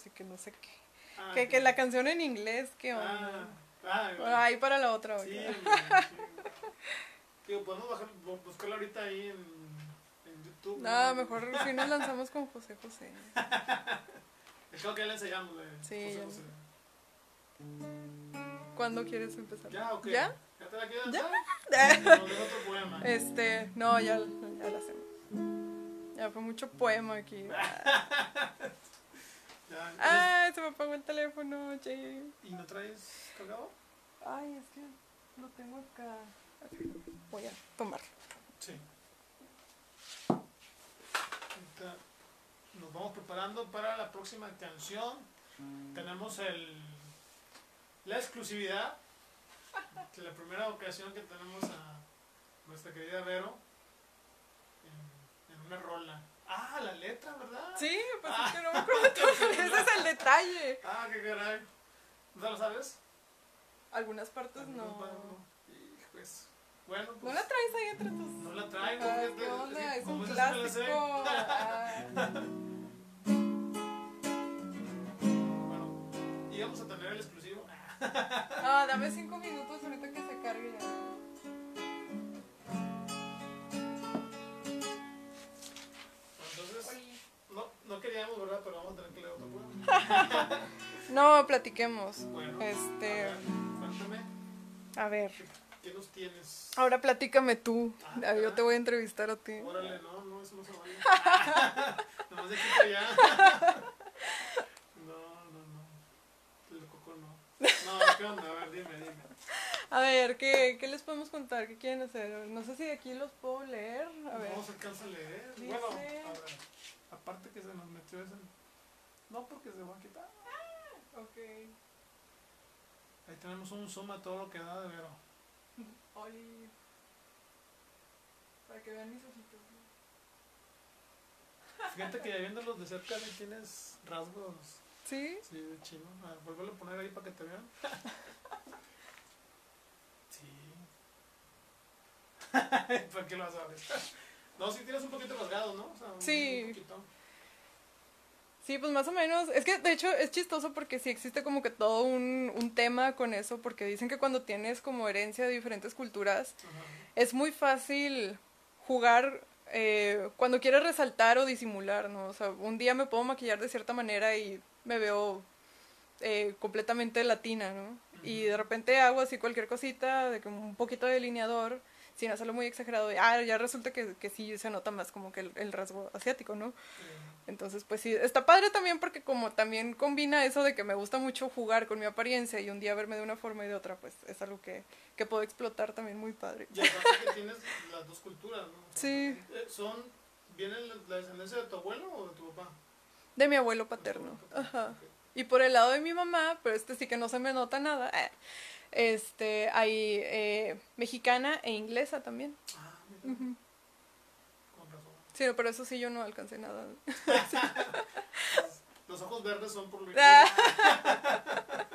Y que
no sé qué.
Ah,
Que, que la canción en inglés, qué
Ah,
onda.
ah,
Bueno, ahí para la otra,
Sí, sí. Digo, podemos bajar, bu- buscarla ahorita ahí en, en YouTube.
Nada,
¿no?
mejor si nos lanzamos con José José.
Creo que ya le enseñamos. de
Sí,
José. José.
¿Cuándo quieres empezar?
¿Ya o qué?
¿Ya?
¿Ya te la quieres
¿Ya?
otro poema.
Este, no, ya, ya la hacemos. Ya fue mucho poema aquí. Ay, se me apagó el teléfono, che.
¿Y no traes cargador?
Ay, es que lo tengo acá. Voy a tomarlo.
Sí. Nos vamos preparando para la próxima canción. Tenemos el la exclusividad. Que la primera ocasión que tenemos a nuestra querida Vero en, en una rola. Ah, la letra, ¿verdad?
Sí, pues es que no me acuerdo todo. Ese es el detalle.
Ah, qué caray. ¿No lo sabes?
Algunas partes no.
Hijos. Bueno, pues.
¿No la traes ahí entre tus.?
No la traigo.
Ay, ¿Qué onda? Es un clásico. Ah,
Bueno, y vamos a tener el exclusivo.
Ah, dame cinco minutos ahorita que se cargue.
Pero vamos a tener que leer otro poema.
No, platiquemos.
Bueno,
Este.
a ver,
A ver.
¿qué nos tienes?
Ahora platícame tú.
Ah,
Ah, Yo te voy a entrevistar a ti.
Órale, no, no, eso no se vale. Nomás de para allá. No, no, no. El coco no. No, ¿qué onda? A ver, dime, dime.
A ver, ¿qué, ¿qué les podemos contar? ¿Qué quieren hacer? No sé si de aquí los puedo leer. A ver.
No se alcanza a leer.
Dice-
Bueno, a ver. Aparte que se nos metió ese. No, porque se va a quitar.
Ok. Ahí tenemos un zoom a todo lo que da de Vero.
Ay. Para que vean mis ojitos.
Fíjate que ya viéndolos de cerca sí tienes rasgos
¿Sí?
sí, de chino. A ver, vuélvelo a poner ahí para que te vean. Sí. ¿Para qué lo vas a ver? No, sí tienes un poquito rasgado, ¿no? O sea, un-
Sí.
un poquito.
Sí, pues más o menos. Es que de hecho es chistoso porque sí existe como que todo un, un tema con eso, porque dicen que cuando tienes como herencia de diferentes culturas, es muy fácil jugar eh, cuando quieres resaltar o disimular, ¿no? O sea, un día me puedo maquillar de cierta manera y me veo eh, completamente latina, ¿no? Y de repente hago así cualquier cosita, de como un poquito de delineador, sin hacerlo muy exagerado, y ah, ya resulta que, que sí se nota más como que el, el rasgo asiático, ¿no? Entonces, pues sí, está padre también porque como también combina eso de que me gusta mucho jugar con mi apariencia y un día verme de una forma y de otra, pues es algo que, que puedo explotar también muy padre.
Y aparte que tienes las dos culturas, ¿no?
Sí.
eh, ¿Son, ¿Viene la, la descendencia de tu abuelo o de tu papá?
De mi abuelo paterno. Ajá. Y por el lado de mi mamá, pero este sí que no se me nota nada, eh, este, hay eh, mexicana e inglesa también.
Ah, mira,
Ujú.
con razón.
Sí, pero eso sí yo no alcancé nada.
Los ojos verdes son por lo
Ah.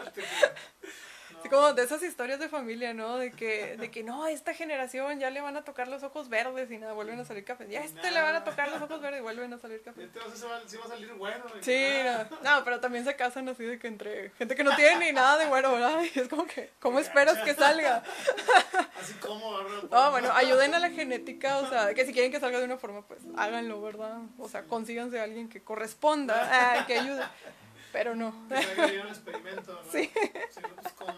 Te creo. No.
Así como de esas historias de familia, ¿no? De que, de que no, a esta generación ya le van a tocar los ojos verdes y nada, vuelven a salir cafés. Ya a este le van a tocar los ojos verdes y vuelven a salir cafés.
Este va sí va, a salir bueno.
Sí,
ah,
no, no, pero también se casan así de que entre gente que no tiene ni nada de bueno, ¿verdad? Y es como que, ¿cómo esperas que salga?
Así como, ¿verdad?
No, bueno, ayuden a la genética, o sea, que si quieren que salga de una forma, pues háganlo, ¿verdad? O sea, consíganse a alguien que corresponda, ah, que ayude. Pero no.
Bien el experimento, ¿no?
Sí.
Si no, pues como.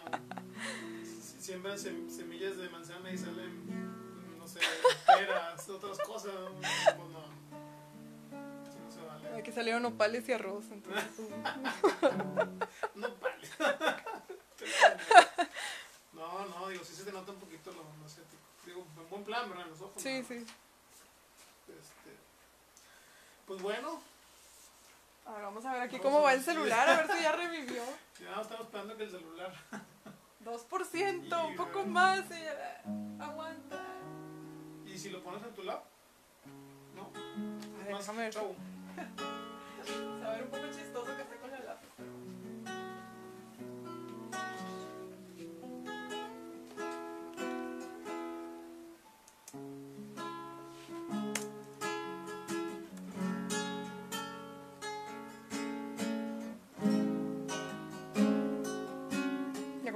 Si siembran sem- semillas de manzana y salen, no sé, peras, otras cosas, pues no. Así no se vale.
Aquí salieron nopales y arroz, entonces. pues,
No vale. No, no, digo, sí se te nota un poquito lo lo asiático. Digo, en buen plan, ¿verdad? En los ojos.
Sí,
¿no?
sí.
Este, pues bueno,
A ver, vamos a ver aquí cómo va el celular, a ver si ya revivió.
ya estamos esperando que el celular.
2%, un
Y,
poco
eh,
más, aguanta.
¿Y si lo pones en tu lap? No.
A ver, déjame ver.
show.
Se va a ver un poco chistoso que esté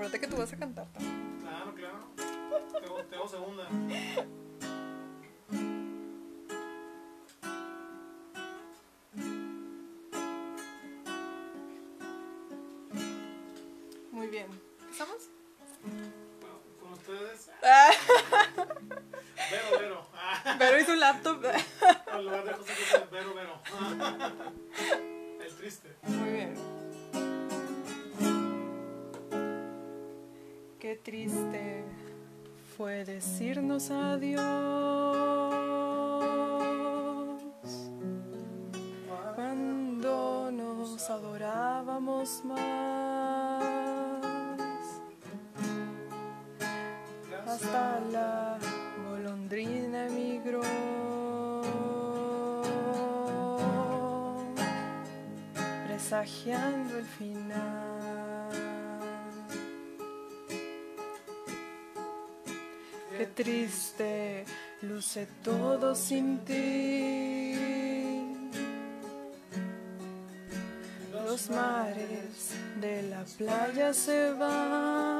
acuérdate que tú vas a cantar también.
Claro, claro. Tengo, tengo segunda. triste
luce todo sin ti. Los mares de la playa se van.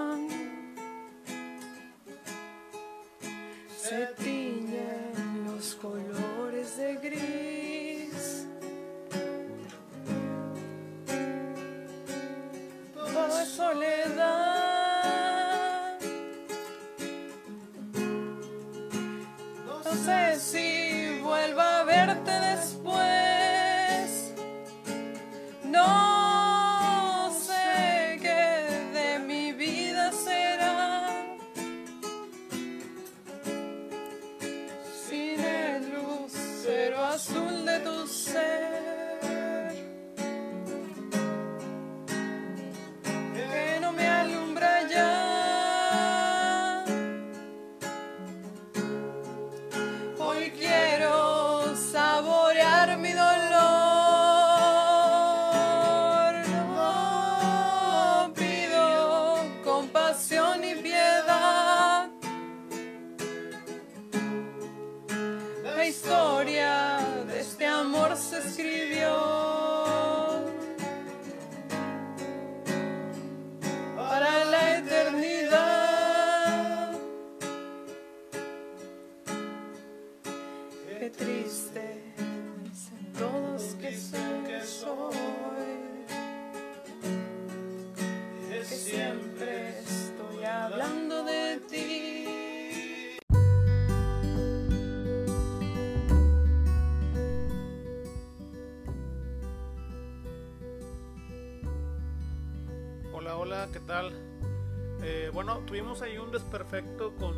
Eh, bueno, tuvimos ahí un desperfecto con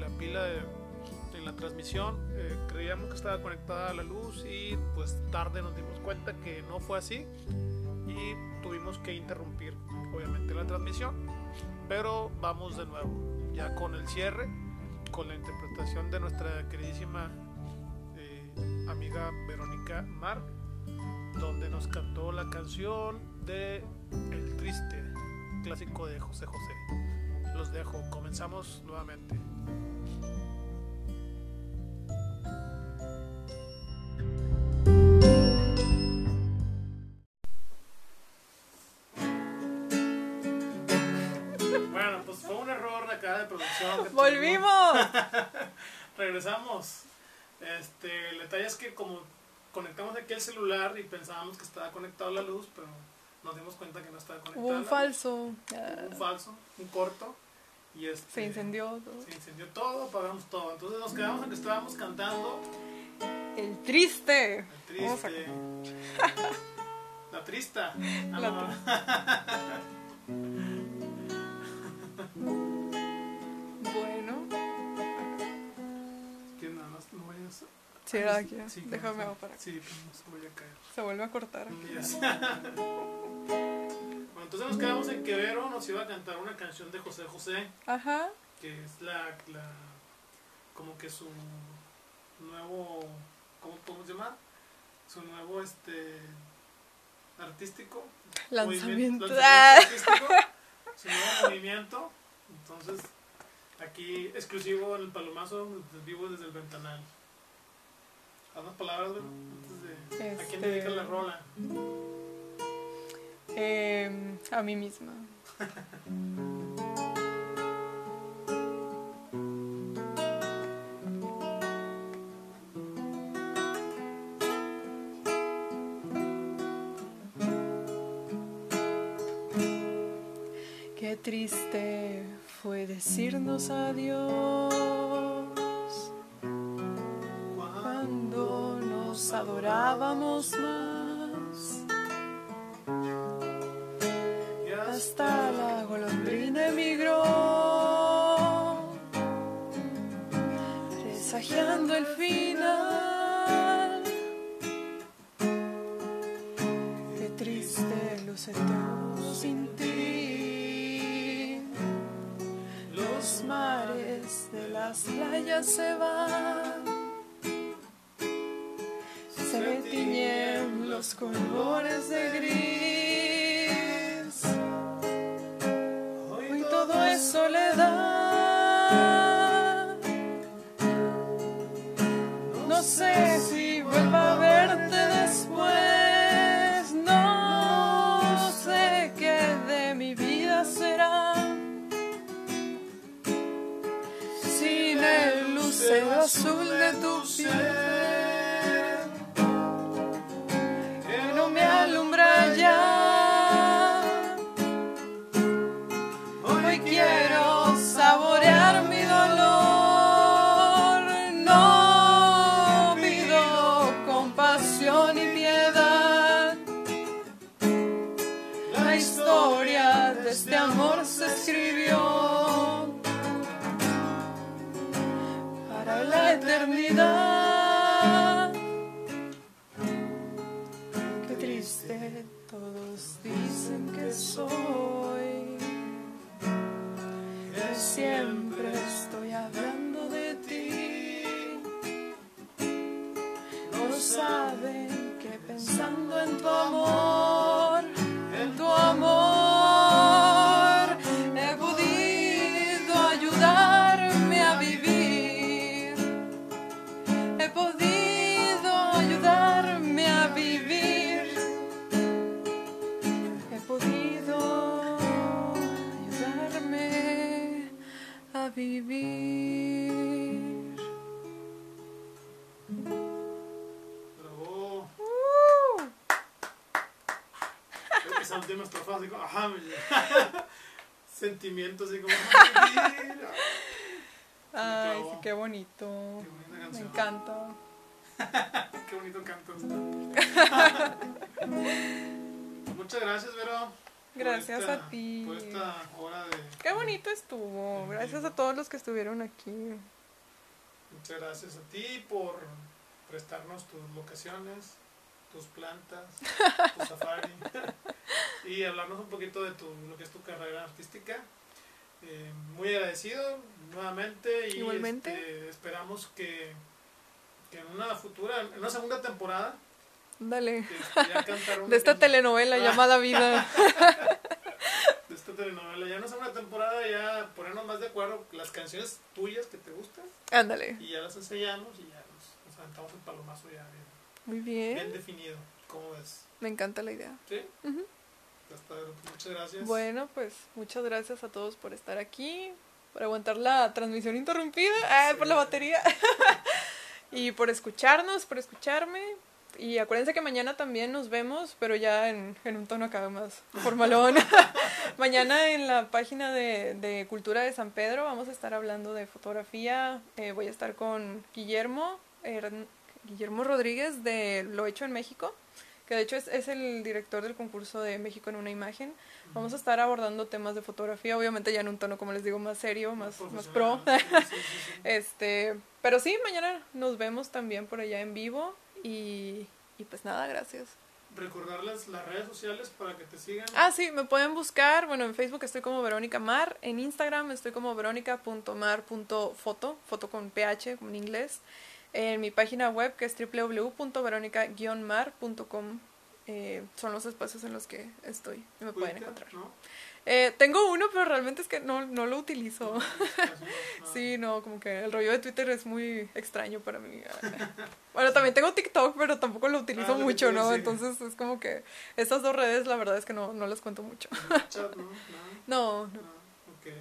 la pila de, en la transmisión. Eh, creíamos que estaba conectada a la luz y pues tarde nos dimos cuenta que no fue así y tuvimos que interrumpir obviamente la transmisión. Pero vamos de nuevo, ya con el cierre, con la interpretación de nuestra queridísima eh, amiga Verónica Mar, donde nos cantó la canción de El Triste, clásico de José José. Los dejo, comenzamos nuevamente. Bueno, pues fue un error de acá de producción. que.
¡Volvimos!
Regresamos. Este, el detalle es que como conectamos aquí el celular y pensábamos que estaba conectado a la luz, pero nos dimos cuenta que no estaba conectado.
Hubo un falso.
Hubo un falso, un corto. Y este,
Se incendió todo.
Se incendió todo, apagamos todo. Entonces nos quedamos en que estábamos cantando
El triste.
el triste. La trista. Ah,
La
no.
Bueno, si era aquí.
Sí,
Déjame
se-
para acá.
Sí, pues no se vaya a caer.
Se vuelve a cortar.
Yes. bueno, entonces nos quedamos en que Vero nos iba a cantar una canción de José José,
Ajá.
que es la, la como que su nuevo, ¿cómo podemos llamar? Su nuevo este artístico
Lanzamiento. Ah.
lanzamiento artístico, su nuevo movimiento. Entonces, aquí exclusivo el palomazo vivo desde el ventanal. Unas palabras, antes de- ¿A quién
Este-
dedicas la rola?
Em, a mí misma. Qué triste fue decirnos adiós se van. Siempre estoy hablando de ti. No saben que pensando en tu amor,
sentimiento así como...
Ay, sí, qué bonito. Me encanta.
qué bonito cantas. Muchas gracias, Vero.
Gracias a ti.
Por esta hora de...
Qué bonito estuvo. Gracias a todos los que estuvieron aquí.
Muchas gracias a ti por prestarnos tus locaciones, tus plantas, tu safari y hablarnos un poquito de tu, lo que es tu carrera artística. Eh, muy agradecido nuevamente y este, esperamos que, que, en una futura, en una segunda temporada,
Dale. de esta telenovela llamada Vida.
de esta telenovela, ya en una segunda temporada ya ponernos más de acuerdo las canciones tuyas que te gustan.
Ándale.
Y ya las enseñamos y ya nos, nos aventamos el palomazo ya bien.
Muy bien.
Bien definido, ¿cómo ves?
Me encanta la idea.
¿Sí? Muchas gracias.
Bueno, pues muchas gracias a todos por estar aquí, por aguantar la transmisión interrumpida, ah, por la batería, y por escucharnos, por escucharme. Y acuérdense que mañana también nos vemos, pero ya en, un tono acá más formalón. mañana en la página de, de, Cultura de San Pedro vamos a estar hablando de fotografía. Eh, voy a estar con Guillermo, Guillermo Rodríguez de Lo Hecho en México que de hecho es, es, el director del concurso de México en una imagen. Vamos a estar abordando temas de fotografía, obviamente ya en un tono, como les digo, más serio, más, más pro. este, pero sí, mañana nos vemos también por allá en vivo y, y pues nada, gracias.
Recordarles las redes sociales para que te sigan.
Ah, sí, me pueden buscar. Bueno, en Facebook estoy como Verónica Mar. En Instagram estoy como verónica.mar.foto, foto con PH, como en inglés en mi página web que es www.veronica-mar.com. Eh, son los espacios en los que estoy y me pueden encontrar. Eh, tengo uno, pero realmente es que no, no lo utilizo. sí, no, como que el rollo de Twitter es muy extraño para mí. bueno, también tengo TikTok, pero tampoco lo utilizo ah, mucho, ¿no? Entonces es como que esas dos redes, la verdad es que no, no las cuento mucho.
no, no. no. Okay.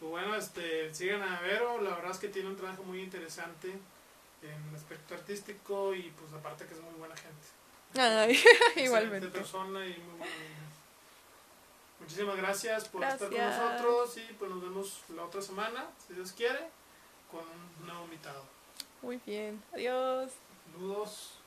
Pues bueno, este, sigan a Vero, la verdad es que tiene un trabajo muy interesante en el aspecto artístico y pues aparte que es muy buena gente.
Ay, igualmente.
persona y muy buena Muchísimas gracias por estar con nosotros y pues nos vemos la otra semana, si Dios quiere, con un nuevo invitado.
Muy bien, adiós.
Saludos.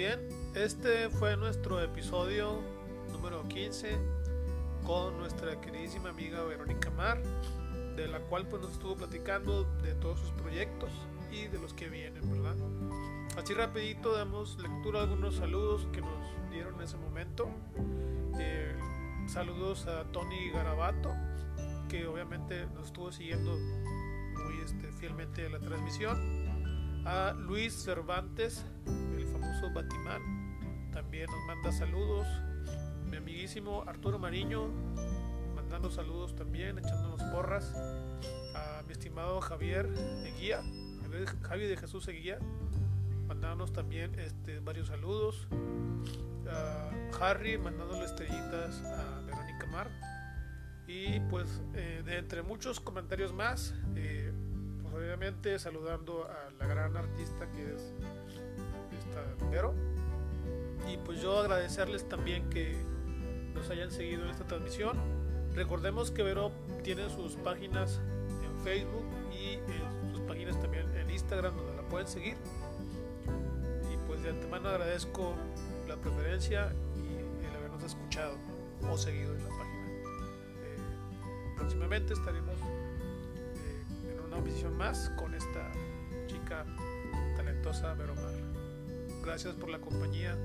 Bien, este fue nuestro episodio número 15 con nuestra queridísima amiga Verónica Mar, de la cual pues nos estuvo platicando de todos sus proyectos y de los que vienen, ¿verdad? Así rapidito damos lectura a algunos saludos que nos dieron en ese momento. Eh, saludos a Tony Garabato, que obviamente nos estuvo siguiendo muy este, fielmente la transmisión. A Luis Cervantes, Batimán también nos manda saludos. Mi amiguísimo Arturo Mariño mandando saludos también, echándonos porras. A mi estimado Javier Eguía, Javier de Jesús Eguía, mandándonos también este, varios saludos. A Harry mandándole estrellitas a Verónica Mar. Y pues eh, de entre muchos comentarios más, eh, pues obviamente saludando a la gran artista que es Vero. Y pues yo agradecerles también que nos hayan seguido en esta transmisión. Recordemos que Vero tiene sus páginas en Facebook y sus páginas también en Instagram donde la pueden seguir. Y pues de antemano agradezco la preferencia y el habernos escuchado o seguido en la página. Eh, próximamente estaremos eh, en una audición más con esta chica talentosa Vero. Gracias por la compañía.